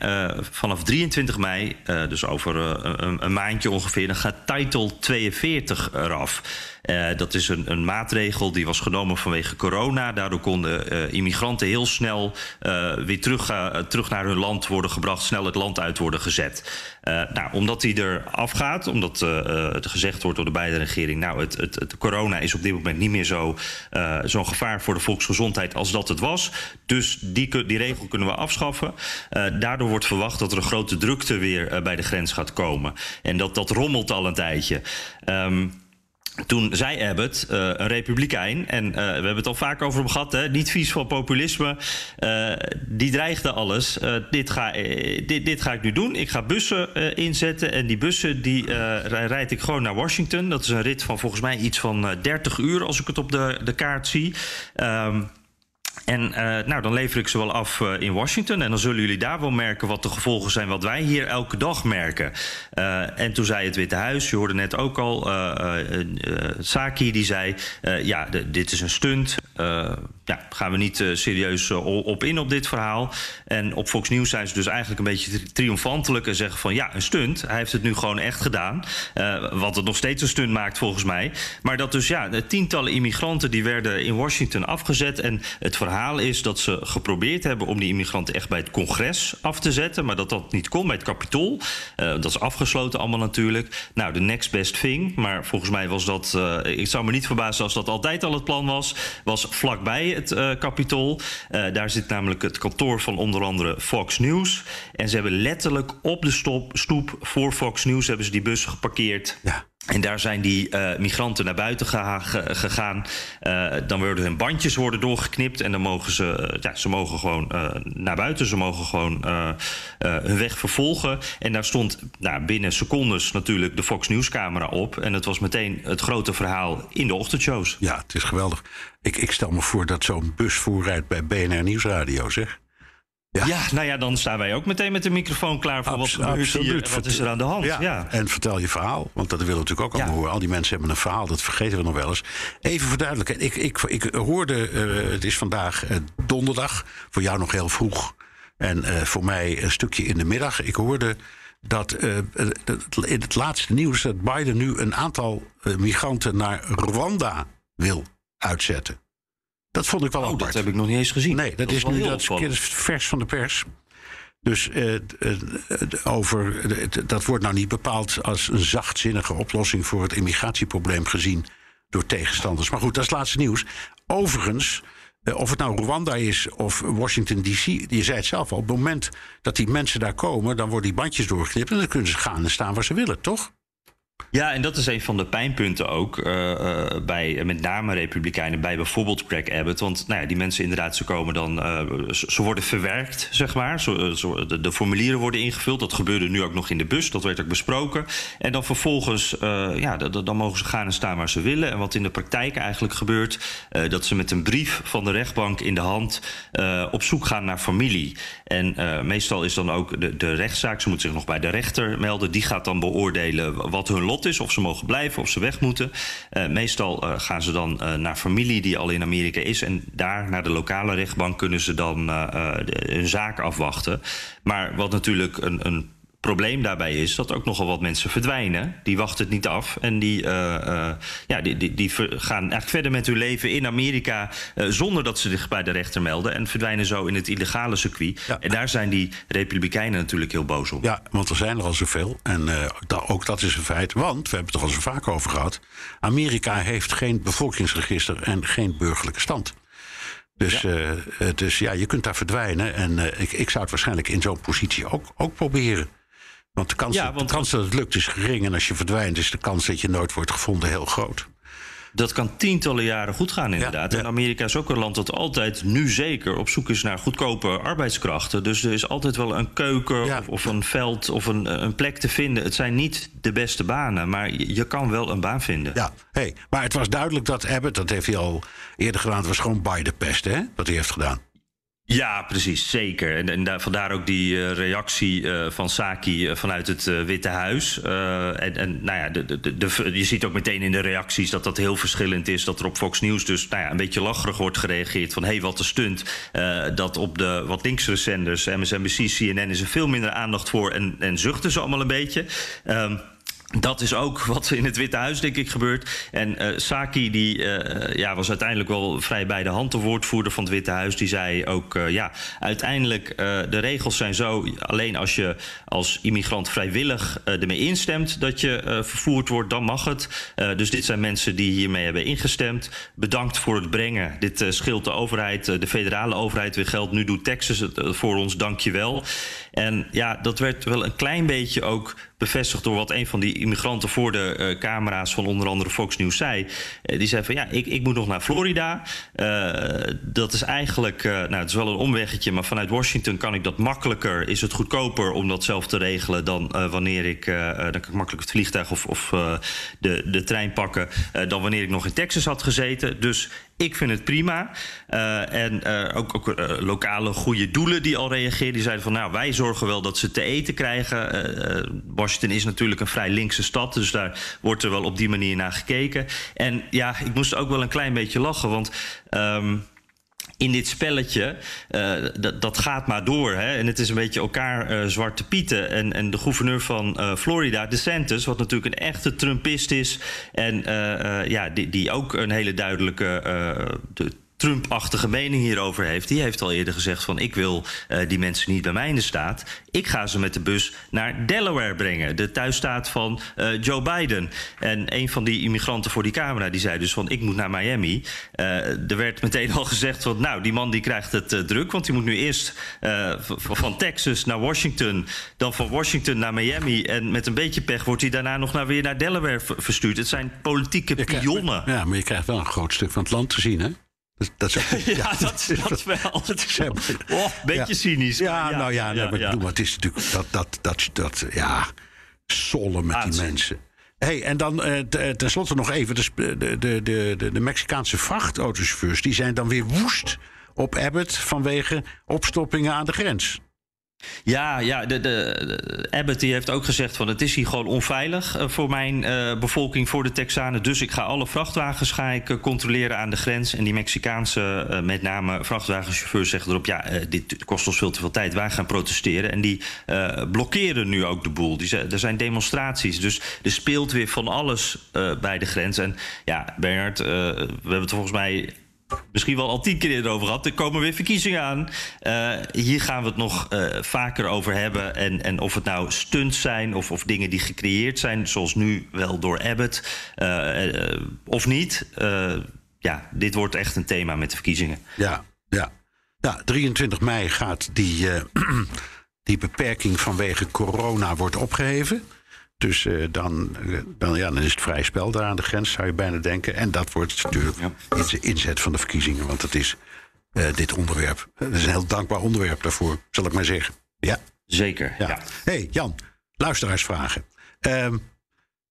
vanaf 23 mei, dus over een, een maandje ongeveer, dan gaat Title 42 eraf. Eh, dat is een, een maatregel die was genomen vanwege corona. Daardoor konden eh, immigranten heel snel eh, weer terug, terug naar hun land worden gebracht, snel het land uit worden gezet. Nou, omdat die er afgaat, omdat het gezegd wordt door de beide regeringen, nou, het, het, het corona is op dit moment niet meer zo, zo'n gevaar voor de volksgezondheid als dat het was. Dus die, die regel kunnen we afschaffen. Daardoor wordt verwacht dat er een grote drukte weer bij de grens gaat komen. En dat, dat rommelt al een tijdje. Ehm, toen zei Abbott, eh, een republikein, en eh, we hebben het al vaak over hem gehad, hè, niet vies van populisme, eh, die dreigde alles. Dit, ga, dit, dit ga ik nu doen. Ik ga bussen inzetten en die bussen die rij- rijd ik gewoon naar Washington. Dat is een rit van volgens mij iets van eh, 30 uur als ik het op de, de kaart zie. Ehm, en eh, nou, dan lever ik ze wel af eh, in Washington. En dan zullen jullie daar wel merken wat de gevolgen zijn, wat wij hier elke dag merken. Eh, en toen zei het Witte Huis, je hoorde net ook al, Saki die zei: Ja, dit is een stunt. Gaan we niet eh, serieus eh, op in op dit verhaal. En op Fox News zijn ze dus eigenlijk een beetje tri- triomfantelijk en zeggen van ja, een stunt. Hij heeft het nu gewoon echt gedaan. Eh, wat het nog steeds een stunt maakt volgens mij. Maar dat dus ja, tientallen immigranten die werden in Washington afgezet. En het verhaal is dat ze geprobeerd hebben om die immigranten echt bij het congres af te zetten. Maar dat dat niet kon bij het kapitool. Dat is afgesloten allemaal natuurlijk. Nou, de next best thing. Maar volgens mij was dat. ik zou me niet verbazen als dat altijd al het plan was. Was vlakbij het eh kapitool. Eh, daar zit namelijk het kantoor van onder andere Fox News. En ze hebben letterlijk op de stop, stoep voor Fox News hebben ze die bus geparkeerd. Ja. En daar zijn die eh, migranten naar buiten gegaan. Eh, dan worden hun bandjes worden doorgeknipt. En dan mogen ze, eh, ja, ze mogen gewoon naar buiten. Ze mogen gewoon hun weg vervolgen. En daar stond nou, binnen secondes natuurlijk de Fox News camera op. En het was meteen het grote verhaal in de ochtendshows. Ja, het is geweldig. Ik, ik stel me voor dat zo'n bus voorrijdt bij BNR Nieuwsradio, zeg. Ja. nou ja, dan staan wij ook meteen met de microfoon klaar voor Abs- wat absoluut. wat is er aan de hand. Ja, Ja. En vertel je verhaal, want dat willen we natuurlijk ook allemaal Ja. horen. Al die mensen hebben een verhaal, dat vergeten we nog wel eens. Even verduidelijken, ik, ik, ik hoorde, eh, het is vandaag eh, donderdag, voor jou nog heel vroeg. En eh, voor mij een stukje in de middag. Ik hoorde dat in het laatste nieuws dat Biden nu een aantal migranten naar Rwanda wil uitzetten. Dat vond ik wel Oh, apart. dat heb ik nog niet eens gezien. Nee, dat, is nu dat is vers van de pers. Dus eh, eh, eh, over, dat wordt nou niet bepaald als een zachtzinnige oplossing voor het immigratieprobleem gezien door tegenstanders. Maar goed, dat is het laatste nieuws. Overigens, eh, of het nou Rwanda is of Washington DC, je zei het zelf al, op het moment dat die mensen daar komen, dan worden die bandjes doorgeknipt en dan kunnen ze gaan en staan waar ze willen, toch? Ja, en dat is een van de pijnpunten ook eh, eh, bij met name Republikeinen, bij bijvoorbeeld Greg Abbott. Want nou ja, die mensen inderdaad, ze komen dan, eh, ze, worden verwerkt, zeg maar. Zo, zo- de, formulieren worden ingevuld. Dat gebeurde nu ook nog in de bus, dat werd ook besproken. En dan vervolgens, ja, dan mogen ze gaan en staan waar ze willen. En wat in de praktijk eigenlijk gebeurt, dat ze met een brief van de rechtbank in de hand op zoek gaan naar familie. En meestal is dan ook de, de rechtszaak, ze moeten zich nog bij de rechter melden. Die gaat dan beoordelen wat hun is, of ze mogen blijven, of ze weg moeten. Eh, meestal eh, gaan ze dan eh, naar familie die al in Amerika is. En daar, naar de lokale rechtbank, kunnen ze dan hun zaak afwachten. Maar wat natuurlijk een. een probleem daarbij is dat ook nogal wat mensen verdwijnen. Die wachten het niet af. En die, eh, eh, ja, die, die, die gaan eigenlijk verder met hun leven in Amerika. eh, zonder dat ze zich bij de rechter melden. En verdwijnen zo in het illegale circuit. Ja. En daar zijn die Republikeinen natuurlijk heel boos op. Ja, want er zijn er al zoveel. En da- ook dat is een feit. Want, we hebben het er al zo vaak over gehad... Amerika heeft geen bevolkingsregister en geen burgerlijke stand. Dus, eh, dus ja, je kunt daar verdwijnen. En ik, ik zou het waarschijnlijk in zo'n positie ook, ook proberen. Want, de kans, Ja, dat- want- de kans dat het lukt is gering. En als je verdwijnt is de kans dat je nooit wordt gevonden heel groot. Dat kan tientallen jaren goed gaan, inderdaad. Ja, ja. En Amerika is ook een land dat altijd, nu zeker, op zoek is naar goedkope arbeidskrachten. Dus er is altijd wel een keuken Ja. of, of een veld of een, een plek te vinden. Het zijn niet de beste banen, maar je, je kan wel een baan vinden. Ja, hey, maar het was duidelijk dat Abbott, dat heeft hij al eerder gedaan... het was gewoon bij de pest, hè, wat hij heeft gedaan. Ja, precies, zeker. En, en daar, vandaar ook die eh, reactie eh, van Saki eh, vanuit het Witte Huis. En, en nou ja, de, de, je ziet ook meteen in de reacties dat dat heel verschillend is. Dat er op Fox News dus nou ja, een beetje lacherig wordt gereageerd. Van hé, hey, wat een stunt. Dat op de wat linksere zenders, MSNBC, CNN, is er veel minder aandacht voor. En, en zuchten ze allemaal een beetje. Ehm, dat is ook <laughs> wat in het Witte Huis, denk ik, gebeurt. En eh, Saki die, eh, ja, was uiteindelijk wel vrij bij de hand de woordvoerder van het Witte Huis. Die zei ook, eh, ja, uiteindelijk, de regels zijn zo... alleen als je als immigrant vrijwillig ermee instemt... dat je vervoerd wordt, dan mag het. Dus dit zijn mensen die hiermee hebben ingestemd. Bedankt voor het brengen. Dit scheelt de overheid, de federale overheid weer geld. Nu doet Texas het voor ons, dank je wel. En ja, dat werd wel een klein beetje ook bevestigd door wat een van die immigranten voor de eh, camera's van onder andere Fox News zei. Eh, die zei van ja, ik, ik moet nog naar Florida. Eh, dat is eigenlijk, nou het is wel een omweggetje, maar vanuit Washington kan ik dat makkelijker. Is het goedkoper om dat zelf te regelen dan wanneer ik, dan kan ik makkelijk het vliegtuig of, of de, de trein pakken dan wanneer ik nog in Texas had gezeten. Dus ik vind het prima. Eh, en eh, ook, ook eh, lokale goede doelen die al reageerden. Die zeiden van nou, wij zorgen wel dat ze te eten krijgen. Washington is natuurlijk een vrij linkse stad. Dus daar wordt er wel op die manier naar gekeken. En ja, ik moest ook wel een klein beetje lachen. Want. ehm, in dit spelletje, eh, dat, gaat maar door. Hè? En het is een beetje elkaar eh, zwarte pieten. En, en de gouverneur van eh, Florida, DeSantis... wat natuurlijk een echte Trumpist is... en ja, die, die ook een hele duidelijke... Trump-achtige mening hierover heeft. Die heeft al eerder gezegd van ik wil eh, die mensen niet bij mij in de staat. Ik ga ze met de bus naar Delaware brengen. De thuisstaat van eh, Joe Biden. En een van die immigranten voor die camera die zei dus van ik moet naar Miami. Eh, er werd meteen al gezegd van nou die man die krijgt het druk. Want die moet nu eerst van Texas naar Washington. Dan van Washington naar Miami. En met een beetje pech wordt hij daarna nog naar, weer naar Delaware ver- verstuurd. Het zijn politieke pionnen. Ja, maar je krijgt wel een groot stuk van het land te zien, hè? Dat, <laughs> <laughs> dat Ja, dat, <laughs> dat wel. Helemaal- oh, beetje Ja. cynisch. Ja, nou ja, nee, maar, maar het is natuurlijk dat, dat, dat, dat ja, sollen met die mensen. Hey, en dan eh, eh, tenslotte nog even, de, de, de, de, de Mexicaanse vrachtautochauffeurs... die zijn dan weer woest op Abbott vanwege opstoppingen aan de grens. Ja, ja de, de, Abbott die heeft ook gezegd van het is hier gewoon onveilig uh, voor mijn uh, bevolking, voor de Texanen. Dus ik ga alle vrachtwagens ga ik, uh, controleren aan de grens. En die Mexicaanse, met name vrachtwagenchauffeurs, zeggen erop: ja, dit kost ons veel te veel tijd. Wij gaan protesteren. En die blokkeren nu ook de boel. Die, er zijn demonstraties. Dus er speelt weer van alles bij de grens. En ja, Bernard, we hebben het volgens mij misschien wel al tien keer erover gehad. Er komen weer verkiezingen aan. Uh, hier gaan we het nog uh, vaker over hebben. En, en of het nou stunts zijn of, of dingen die gecreëerd zijn, zoals nu wel door Abbott, uh, of niet. ja, dit wordt echt een thema met de verkiezingen. Ja, ja. ja 23 mei gaat die, <clears throat> die beperking vanwege corona wordt opgeheven. Dus uh, dan, dan, ja, dan is het vrij spel daar aan de grens, zou je bijna denken. En dat wordt natuurlijk ja. inzet van de verkiezingen. Want het is uh, dit onderwerp. Het is een heel dankbaar onderwerp daarvoor, zal ik maar zeggen. Ja. Zeker. Ja. ja. hey, Jan, luisteraarsvragen. Uh,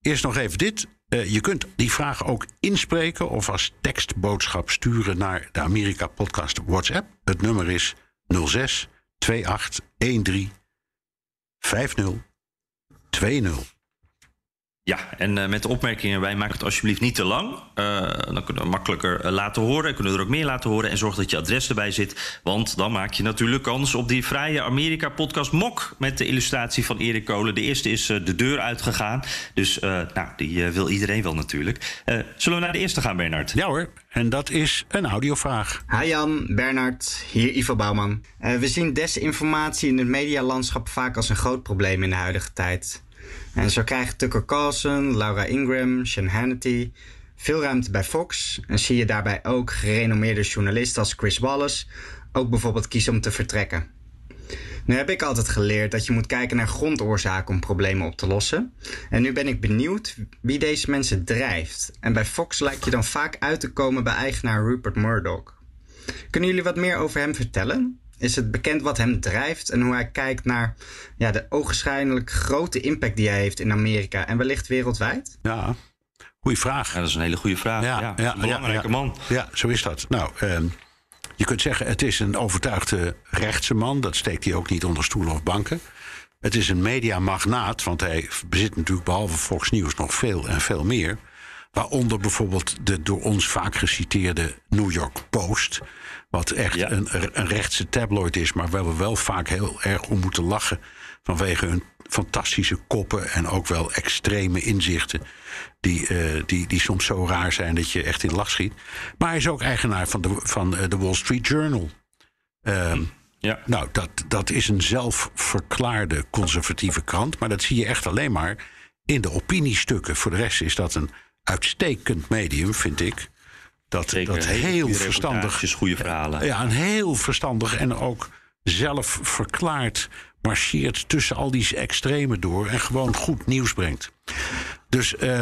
eerst nog even dit. Uh, je kunt die vragen ook inspreken of als tekstboodschap sturen naar de Amerika Podcast WhatsApp. Het nummer is 06 28 13 50 20. Ja, en uh, met de opmerkingen, wij maken het alsjeblieft niet te lang. Uh, dan kunnen we makkelijker uh, laten horen. Kunnen we er ook meer laten horen. En zorg dat je adres erbij zit. Want dan maak je natuurlijk kans op die vrije Amerika-podcast Mok. Met de illustratie van Erik Kolen. De eerste is de deur uitgegaan. Dus nou, die wil iedereen wel natuurlijk. zullen we naar de eerste gaan, Bernard? Ja hoor. En dat is een audiovraag. Hi Jan, Bernard, hier Ivo Bouwman. we zien desinformatie in het medialandschap vaak als een groot probleem in de huidige tijd. En zo krijgen Tucker Carlson, Laura Ingram, Sean Hannity veel ruimte bij Fox. En zie je daarbij ook gerenommeerde journalisten als Chris Wallace ook bijvoorbeeld kiezen om te vertrekken. Nu heb ik altijd geleerd dat je moet kijken naar grondoorzaken om problemen op te lossen. En nu ben ik benieuwd wie deze mensen drijft. En bij Fox lijkt je dan vaak uit te komen bij eigenaar Rupert Murdoch. Kunnen jullie wat meer over hem vertellen? Is het bekend wat hem drijft en hoe hij kijkt naar ja, de ogenschijnlijk grote impact die hij heeft in Amerika en wellicht wereldwijd? Ja, goede vraag. Ja, dat is een hele goede vraag. Ja, ja, een belangrijke man. Ja, zo is dat. Nou, uh, je kunt zeggen, het is een overtuigde rechtse man. Dat steekt hij ook niet onder stoelen of banken. Het is een mediamagnaat, want hij bezit natuurlijk behalve Fox News nog veel en veel meer. Waaronder bijvoorbeeld de door ons vaak geciteerde New York Post. Wat echt een, een rechtse tabloid is, maar waar we wel vaak heel erg om moeten lachen. Vanwege hun fantastische koppen en ook wel extreme inzichten. Die, uh, die, die soms zo raar zijn dat je echt in lach schiet. Maar hij is ook eigenaar van de, van de Wall Street Journal. Um, ja. Nou, dat, dat is een zelfverklaarde conservatieve krant. Maar dat zie je echt alleen maar in de opiniestukken. Voor de rest is dat een uitstekend medium, vind ik. Dat, Zeker, dat heel verstandig. goede verhalen. Ja, een heel verstandig en ook zelf verklaard marcheert tussen al die extremen door en gewoon goed nieuws brengt. Dus uh,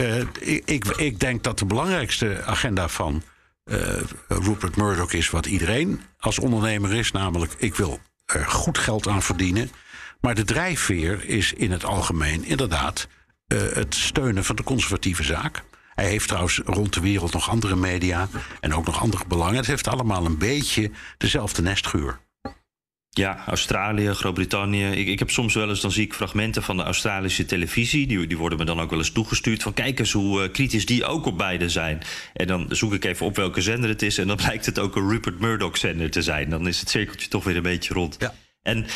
uh, ik, ik denk dat de belangrijkste agenda van uh, Rupert Murdoch is wat iedereen als ondernemer is, namelijk ik wil er goed geld aan verdienen. Maar de drijfveer is in het algemeen inderdaad uh, het steunen van de conservatieve zaak. Hij heeft trouwens rond de wereld nog andere media en ook nog andere belangen. Het heeft allemaal een beetje dezelfde nestgeur. Ja, Australië, Groot-Brittannië. Ik, ik heb soms wel eens, dan zie ik fragmenten van de Australische televisie. Die, die worden me dan ook wel eens toegestuurd. Van kijk eens hoe uh, kritisch die ook op beide zijn. En dan zoek ik even op welke zender het is. En dan <laughs> blijkt het ook een Rupert Murdoch-zender te zijn. Dan is het cirkeltje toch weer een beetje rond. Ja. En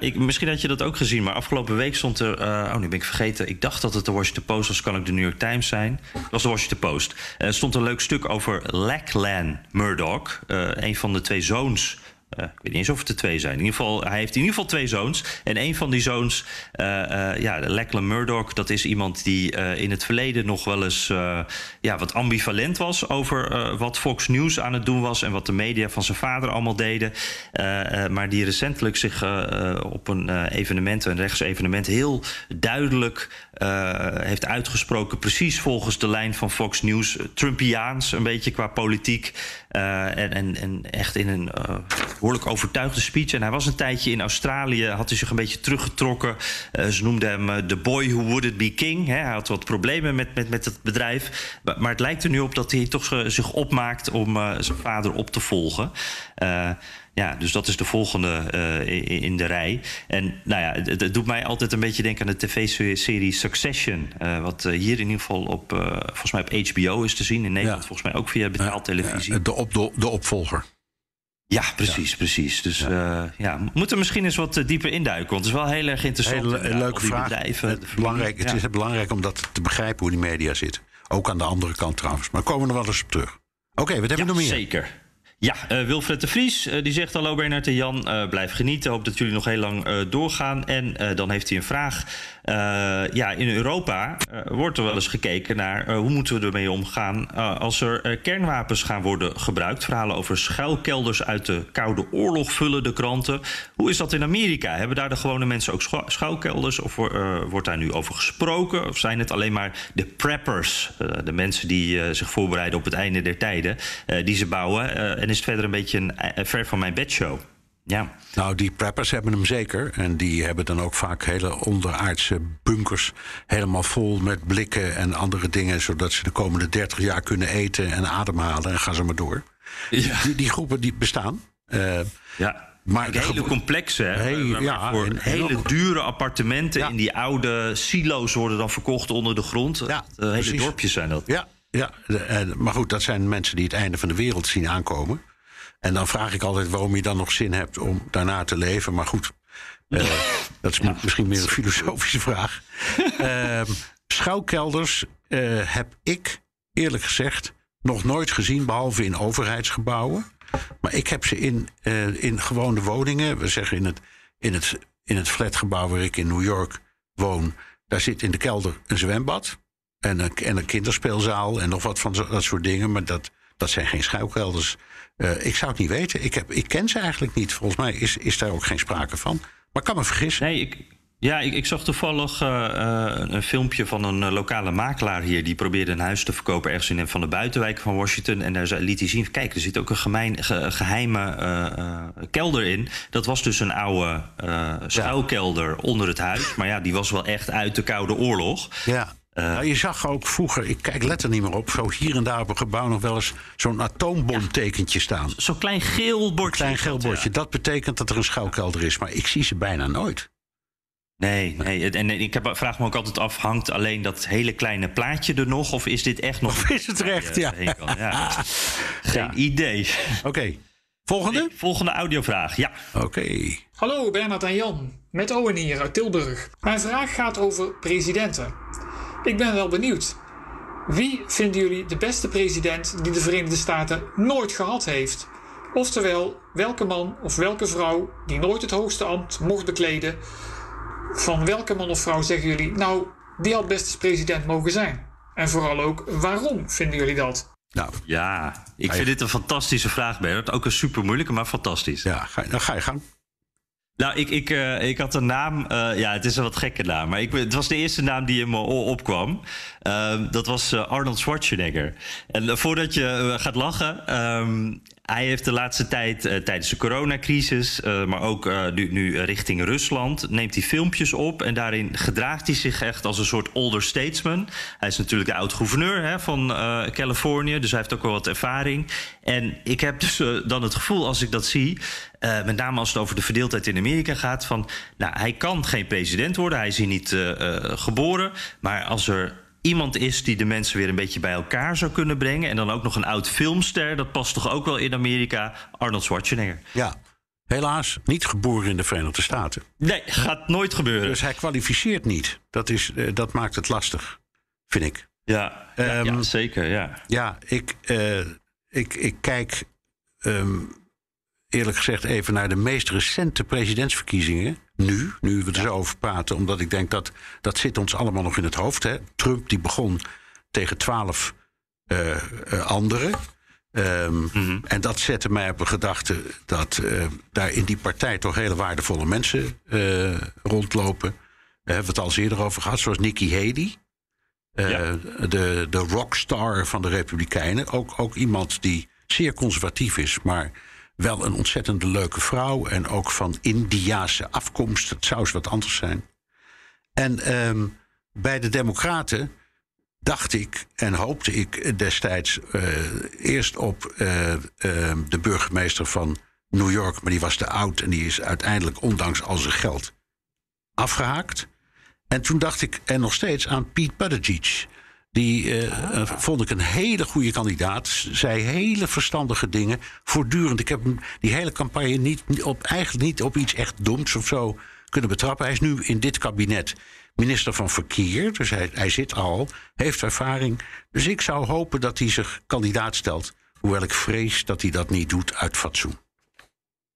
ik, misschien had je dat ook gezien, maar afgelopen week stond er. Uh, oh, nu ben ik vergeten. Ik dacht dat het de Washington Post was, kan ik de New York Times zijn. Het was de Washington Post. Er stond een leuk stuk over Lachlan Murdoch, een van de twee zoons uh, ik weet niet eens of het er twee zijn. In ieder geval, hij heeft in ieder geval twee zoons. En een van die zoons, uh, uh, ja, Lachlan Murdoch, dat is iemand die in het verleden nog wel eens ja, wat ambivalent was over wat Fox News aan het doen was en wat de media van zijn vader allemaal deden. maar die recentelijk zich op een evenement, een rechtsevenement, heel duidelijk heeft uitgesproken, precies volgens de lijn van Fox News. Trumpiaans, een beetje qua politiek. en, en, en echt in een behoorlijk overtuigde speech. En hij was een tijdje in Australië, had hij zich een beetje teruggetrokken. ze noemden hem The Boy Who Wouldn't Be King. Hij had wat problemen met, met, met het bedrijf. Maar, het lijkt er nu op dat hij toch zich opmaakt om zijn vader op te volgen. Ja, dus dat is de volgende uh, in de rij. En nou ja, het, het, doet mij altijd een beetje denken aan de tv-serie Succession. Uh, wat uh, hier in ieder geval op, volgens mij op HBO is te zien. In Nederland ja. volgens mij ook via betaaltelevisie. De, op, de, de opvolger. Ja, precies, ja. precies. Dus ja. ja, we moeten misschien eens wat dieper induiken. Want het is wel heel erg interessant. Hele leuke vraag. Bedrijven, het, belangrijk, het is belangrijk om dat te begrijpen hoe die media zit. Ook aan de andere kant trouwens. Maar komen we er wel eens op terug. Oké, okay, wat hebben we nog meer? Zeker. Ja, uh, Wilfred de Vries uh, die zegt hallo Bernard en Jan, uh, blijf genieten. Hoop dat jullie nog heel lang doorgaan. En dan heeft hij een vraag. Ja, in Europa wordt er wel eens gekeken naar hoe moeten we ermee omgaan als er kernwapens gaan worden gebruikt. Verhalen over schuilkelders uit de Koude Oorlog vullen de kranten. Hoe is dat in Amerika? Hebben daar de gewone mensen ook schuilkelders? Of wordt daar nu over gesproken? Of zijn het alleen maar de preppers, de mensen die zich voorbereiden op het einde der tijden, die ze bouwen? en is het verder een beetje een, eh, ver van mijn bedshow. Ja. Nou, die preppers hebben hem zeker. En die hebben dan ook vaak hele onderaardse bunkers helemaal vol met blikken en andere dingen, zodat ze de komende 30 jaar kunnen eten en ademhalen en gaan ze maar door. Ja. Die, die groepen die bestaan. Uh, ja. Maar hele complexe, hè? ja, voor hele dure appartementen in die oude silo's worden dan verkocht onder de grond. Ja, uh, hele dorpjes zijn dat. Ja, ja, maar goed, dat zijn mensen die het einde van de wereld zien aankomen. En dan vraag ik altijd waarom je dan nog zin hebt om daarna te leven. Maar goed, uh, dat is misschien meer een filosofische vraag. uh, schouwkelders uh, heb ik eerlijk gezegd nog nooit gezien, behalve in overheidsgebouwen. Maar ik heb ze in, uh, in gewone woningen. We zeggen in het, in, het, in het flatgebouw waar ik in New York woon. Daar zit in de kelder een zwembad. En een, en een kinderspeelzaal en nog wat van dat soort dingen. Maar dat, dat zijn geen schuilkelders. Uh, ik zou het niet weten. Ik, heb, ik ken ze eigenlijk niet. Volgens mij is, is daar ook geen sprake van. Maar ik kan me vergissen. Nee, ik, ja, ik, ik zag toevallig uh, een filmpje van een lokale makelaar hier. Die probeerde een huis te verkopen ergens in een van de buitenwijken van Washington. En daar liet hij zien: kijk, er zit ook een gemeen, ge, geheime uh, kelder in. Dat was dus een oude schuilkelder ja. onder het huis. Maar ja, die was wel echt uit de Koude Oorlog. Ja. Uh, nou, je zag ook vroeger, ik kijk letter niet meer op, zo hier en daar op een gebouw nog wel eens zo'n atoombomtekentje staan. Zo'n klein geel bordje. Klein geel bordje. Dat betekent dat er een schuilkelder is, maar ik zie ze bijna nooit. Nee, nee. En ik heb, vraag me ook altijd af: hangt alleen dat hele kleine plaatje er nog? Of is dit echt nog. Of is het recht? Ja. ja. <laughs> Geen idee. Oké. Volgende? Nee, volgende audiovraag, ja. Oké. Hallo Bernard en Jan, met Owen hier uit Tilburg. Mijn vraag gaat over presidenten. Ik ben wel benieuwd. Wie vinden jullie de beste president die de Verenigde Staten nooit gehad heeft? Oftewel, welke man of welke vrouw die nooit het hoogste ambt mocht bekleden, van welke man of vrouw zeggen jullie, nou, die had best eens president mogen zijn? En vooral ook, waarom vinden jullie dat? Nou, ja, ik vind dit een fantastische vraag, Bernard. Ook een super moeilijke, maar fantastisch. Ja, ga, dan ga je gang. Nou, ik, ik, uh, ik had een naam. Uh, ja, het is een wat gekke naam. Maar ik, het was de eerste naam die in me opkwam. Uh, dat was eh, Arnold Schwarzenegger. En voordat je gaat lachen. Um, hij heeft de laatste tijd, tijdens de coronacrisis, maar ook nu, nu, richting Rusland, neemt hij filmpjes op. En daarin gedraagt hij zich echt als een soort older statesman. Hij is natuurlijk de oud-gouverneur van Californië, dus hij heeft ook wel wat ervaring. En ik heb dus dan het gevoel, als ik dat zie, met name als het over de verdeeldheid in Amerika gaat, van nou, hij kan geen president worden, hij is hier niet geboren. Maar als er iemand is die de mensen weer een beetje bij elkaar zou kunnen brengen. En dan ook nog een oud filmster. Dat past toch ook wel in Amerika. Arnold Schwarzenegger. Ja. Helaas niet geboren in de Verenigde Staten. Nee, gaat nooit gebeuren. Dus hij kwalificeert niet. Dat, is, uh, dat maakt het lastig, vind ik. Ja, um, ja, ja, zeker. Ja, ja ik, uh, ik, ik kijk um, eerlijk gezegd even naar de meest recente presidentsverkiezingen. Nu, nu we er zo over praten, omdat ik denk dat dat zit ons allemaal nog in het hoofd. Hè. Trump die begon tegen twaalf uh, uh, anderen. Um, mm-hmm. En dat zette mij op een gedachte dat uh, daar in die partij toch hele waardevolle mensen rondlopen. hebben we het al eerder over gehad, zoals Nikki Haley. Eh, Ja. de, de rockstar van de Republikeinen. Ook, ook iemand die zeer conservatief is, maar wel een ontzettend leuke vrouw. En ook van Indiaanse afkomst. Het zou eens wat anders zijn. En ehm, bij de Democraten dacht ik en hoopte ik destijds eh, eerst op eh, eh, de burgemeester van New York, maar die was te oud en die is uiteindelijk, ondanks al zijn geld, afgehaakt. En toen dacht ik er nog steeds aan Pete Buttigieg. Die eh, eh, vond ik een hele goede kandidaat. Zei hele verstandige dingen. Voortdurend. Ik heb hem die hele campagne niet, op, eigenlijk niet op iets echt doms of zo kunnen betrappen. Hij is nu in dit kabinet minister van Verkeer. Dus hij, hij zit al, heeft ervaring. Dus ik zou hopen dat hij zich kandidaat stelt. Hoewel ik vrees dat hij dat niet doet uit fatsoen.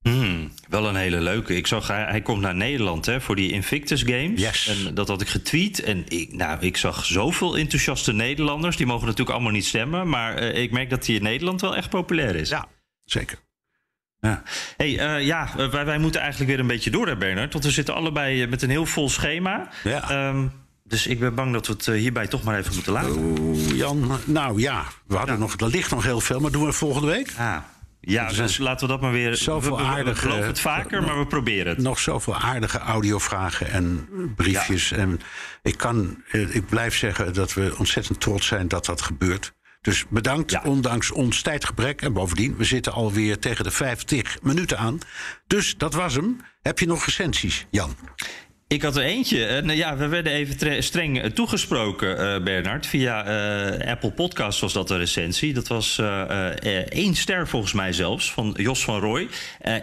Hmm, wel een hele leuke. Ik zag, hij, hij komt naar Nederland hè, voor die Invictus Games. Yes. En dat had ik getweet. En ik, nou, ik zag zoveel enthousiaste Nederlanders. Die mogen natuurlijk allemaal niet stemmen. Maar eh, ik merk dat hij in Nederland wel echt populair is. Ja, zeker. Ja. Hey, eh, ja, eh, wij, wij moeten eigenlijk weer een beetje door, hè, Bernard. Want we zitten allebei met een heel vol schema. Ja. Ehm, dus ik ben bang dat we het hierbij toch maar even moeten laten. Oeh, Jan, nou ja, we hadden nog, er ligt nog heel veel, maar doen we volgende week? Ah, ja, dus laten we dat maar weer... zoveel we, we, we aardige- geloven het vaker, maar we proberen het. Nog zoveel aardige audiovragen en briefjes. En ik, kan, eh, ik blijf zeggen dat we ontzettend trots zijn dat dat gebeurt. Dus bedankt, Ja. ondanks ons tijdgebrek. En bovendien, we zitten alweer tegen de 50 minuten aan. Dus dat was hem. Heb je nog recensies, Jan? Ik had er eentje. Eh, nou ja, we werden even tre- streng eh, toegesproken, eh, Bernard. Via Apple Podcast was dat een recensie. Dat was één ster volgens mij zelfs, van Jos van Rooij.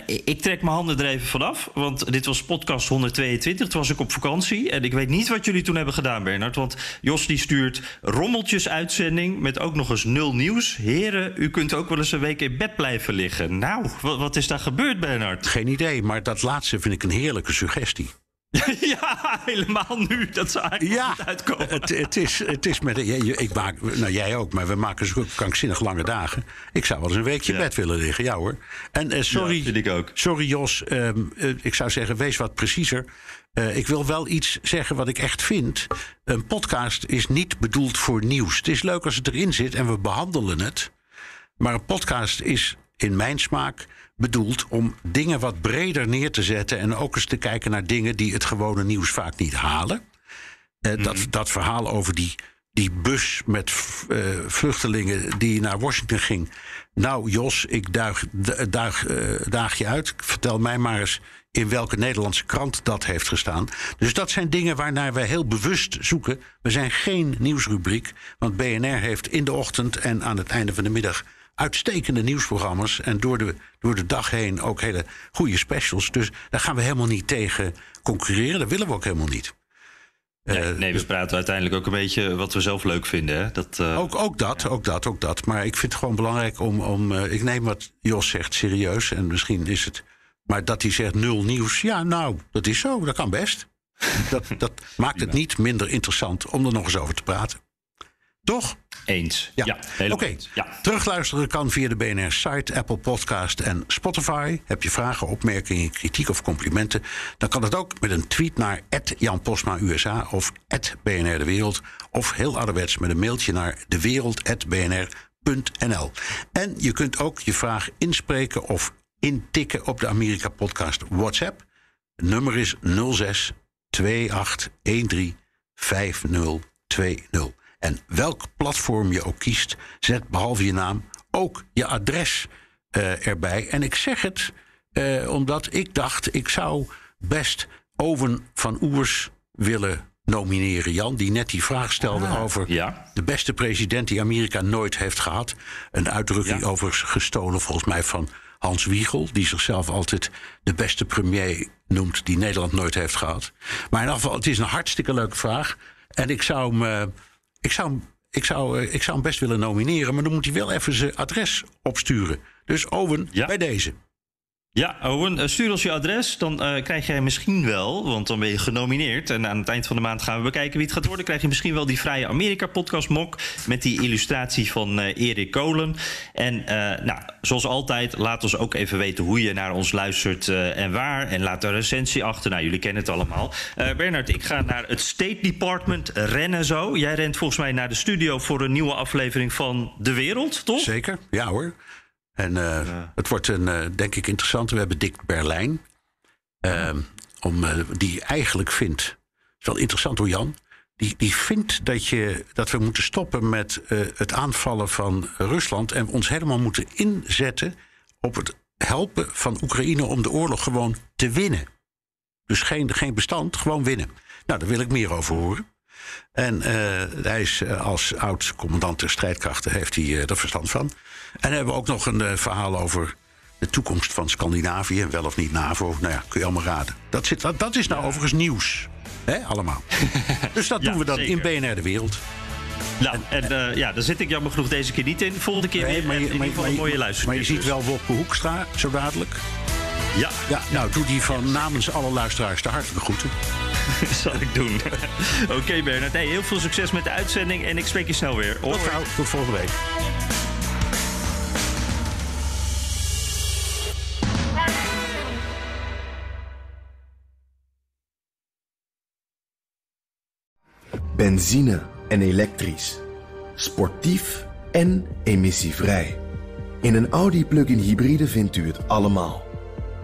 Ik ik trek mijn handen er even vanaf, want dit was podcast 122. Toen was ik op vakantie en ik weet niet wat jullie toen hebben gedaan, Bernard. Want Jos die stuurt rommeltjes uitzending met ook nog eens nul nieuws. Heren, u kunt ook wel eens een week in bed blijven liggen. Nou, wat, wat is daar gebeurd, Bernard? Geen idee, maar dat laatste vind ik een heerlijke suggestie. <laughs> ja, helemaal nu. Dat zou eigenlijk Ja, niet uitkomen. het, het, is, het is met. Ik maak, nou, jij ook, maar we maken zo krankzinnig lange dagen. Ik zou wel eens een weekje Ja. bed willen liggen, ja hoor. En eh, sorry, Ja, vind ik ook. sorry Jos, ehm, eh, ik zou zeggen, wees wat preciezer. Eh, ik wil wel iets zeggen wat ik echt vind. Een podcast is niet bedoeld voor nieuws. Het is leuk als het erin zit en we behandelen het. Maar een podcast is in mijn smaak bedoeld om dingen wat breder neer te zetten. En ook eens te kijken naar dingen die het gewone nieuws vaak niet halen. Eh, dat, dat verhaal over die, die bus met eh, vluchtelingen die naar Washington ging. Nou, Jos, ik duig, duig, eh, daag je uit. Vertel mij maar eens in welke Nederlandse krant dat heeft gestaan. Dus dat zijn dingen waarnaar wij heel bewust zoeken. We zijn geen nieuwsrubriek, want BNR heeft in de ochtend en aan het einde van de middag uitstekende nieuwsprogramma's. En door de, door de dag heen ook hele goede specials. Dus daar gaan we helemaal niet tegen concurreren. Dat willen we ook helemaal niet. Nee, Eh, nee, we praten uiteindelijk ook een beetje wat we zelf leuk vinden. Hè? Dat, eh, Ook, ook dat, ook dat, ook dat. Maar ik vind het gewoon belangrijk om. om eh, ik neem wat Jos zegt serieus. En misschien is het. Maar dat hij zegt nul nieuws. Ja, nou, dat is zo. Dat kan best. Dat, dat maakt het niet minder interessant om er nog eens over te praten. Toch? Eens. Ja, Ja, oké. eens. Ja. Terugluisteren kan via de BNR-site, Apple Podcast en Spotify. Heb je vragen, opmerkingen, kritiek of complimenten... dan kan het ook met een tweet naar Jan Postma USA of BNR De Wereld... of heel ouderwets met een mailtje naar dewereld.bnr.nl. En je kunt ook je vraag inspreken of intikken op de Amerika Podcast WhatsApp. Het nummer is 06 2813 5020. En welk platform je ook kiest, zet behalve je naam ook je adres eh, erbij. En ik zeg het eh, omdat ik dacht, ik zou best Owen van Oers willen nomineren. Jan, die net die vraag stelde over ja. de beste president die Amerika nooit heeft gehad. Een uitdrukking Ja. overigens gestolen volgens mij van Hans Wiegel, die zichzelf altijd de beste premier noemt die Nederland nooit heeft gehad. Maar in ieder geval, het is een hartstikke leuke vraag. En ik zou hem, eh, ik zou hem, ik zou, eh, ik zou hem best willen nomineren, maar dan moet hij wel even zijn adres opsturen. Dus Owen, Ja. bij deze. Ja, Owen, eh, stuur ons je adres. Dan uh, krijg jij misschien wel, want dan ben je genomineerd. En aan het eind van de maand gaan we bekijken wie het gaat worden. Krijg je misschien wel die Vrije Amerika-podcast mok. Met die illustratie van uh, Erik Kolen. En nou, zoals altijd, laat ons ook even weten hoe je naar ons luistert en waar. En laat een recensie achter. Nou, jullie kennen het allemaal. Bernard, ik ga naar het State Department rennen zo. Jij rent volgens mij naar de studio voor een nieuwe aflevering van De Wereld, toch? Zeker, ja hoor. En uh, het wordt een, uh, denk ik, interessant. We hebben Dick Berlijn. Uh, om, die eigenlijk vindt. Het is wel interessant hoor, Jan. Die, die vindt dat, je, dat we moeten stoppen met het aanvallen van Rusland. En ons helemaal moeten inzetten op het helpen van Oekraïne om de oorlog gewoon te winnen. Dus geen, geen bestand, gewoon winnen. Nou, daar wil ik meer over horen. En hij is als oud commandant der strijdkrachten, heeft hij er verstand van. En hebben we ook nog een verhaal over de toekomst van Scandinavië. Wel of niet NAVO. Nou ja, kun je allemaal raden. Dat, zit, dat, dat is nou overigens nieuws. Hè, allemaal. <laughs> dus dat ja, doen we dan zeker. in BNR De Wereld. Nou, en uh, ja, daar zit ik jammer genoeg deze keer niet in. Volgende keer weer. maar je, in ieder geval een mooie maar, maar je ziet wel Wopke Hoekstra zo dadelijk. Ja. ja. Nou, doe die van namens alle luisteraars de hartelijke groeten. <laughs> zal ik doen. <laughs> Oké, okay, Bernard. Hey, heel veel succes met de uitzending. En ik spreek je snel weer. Tot gauw. Tot volgende week. Benzine en elektrisch. Sportief en emissievrij. In een Audi plug-in hybride vindt u het allemaal.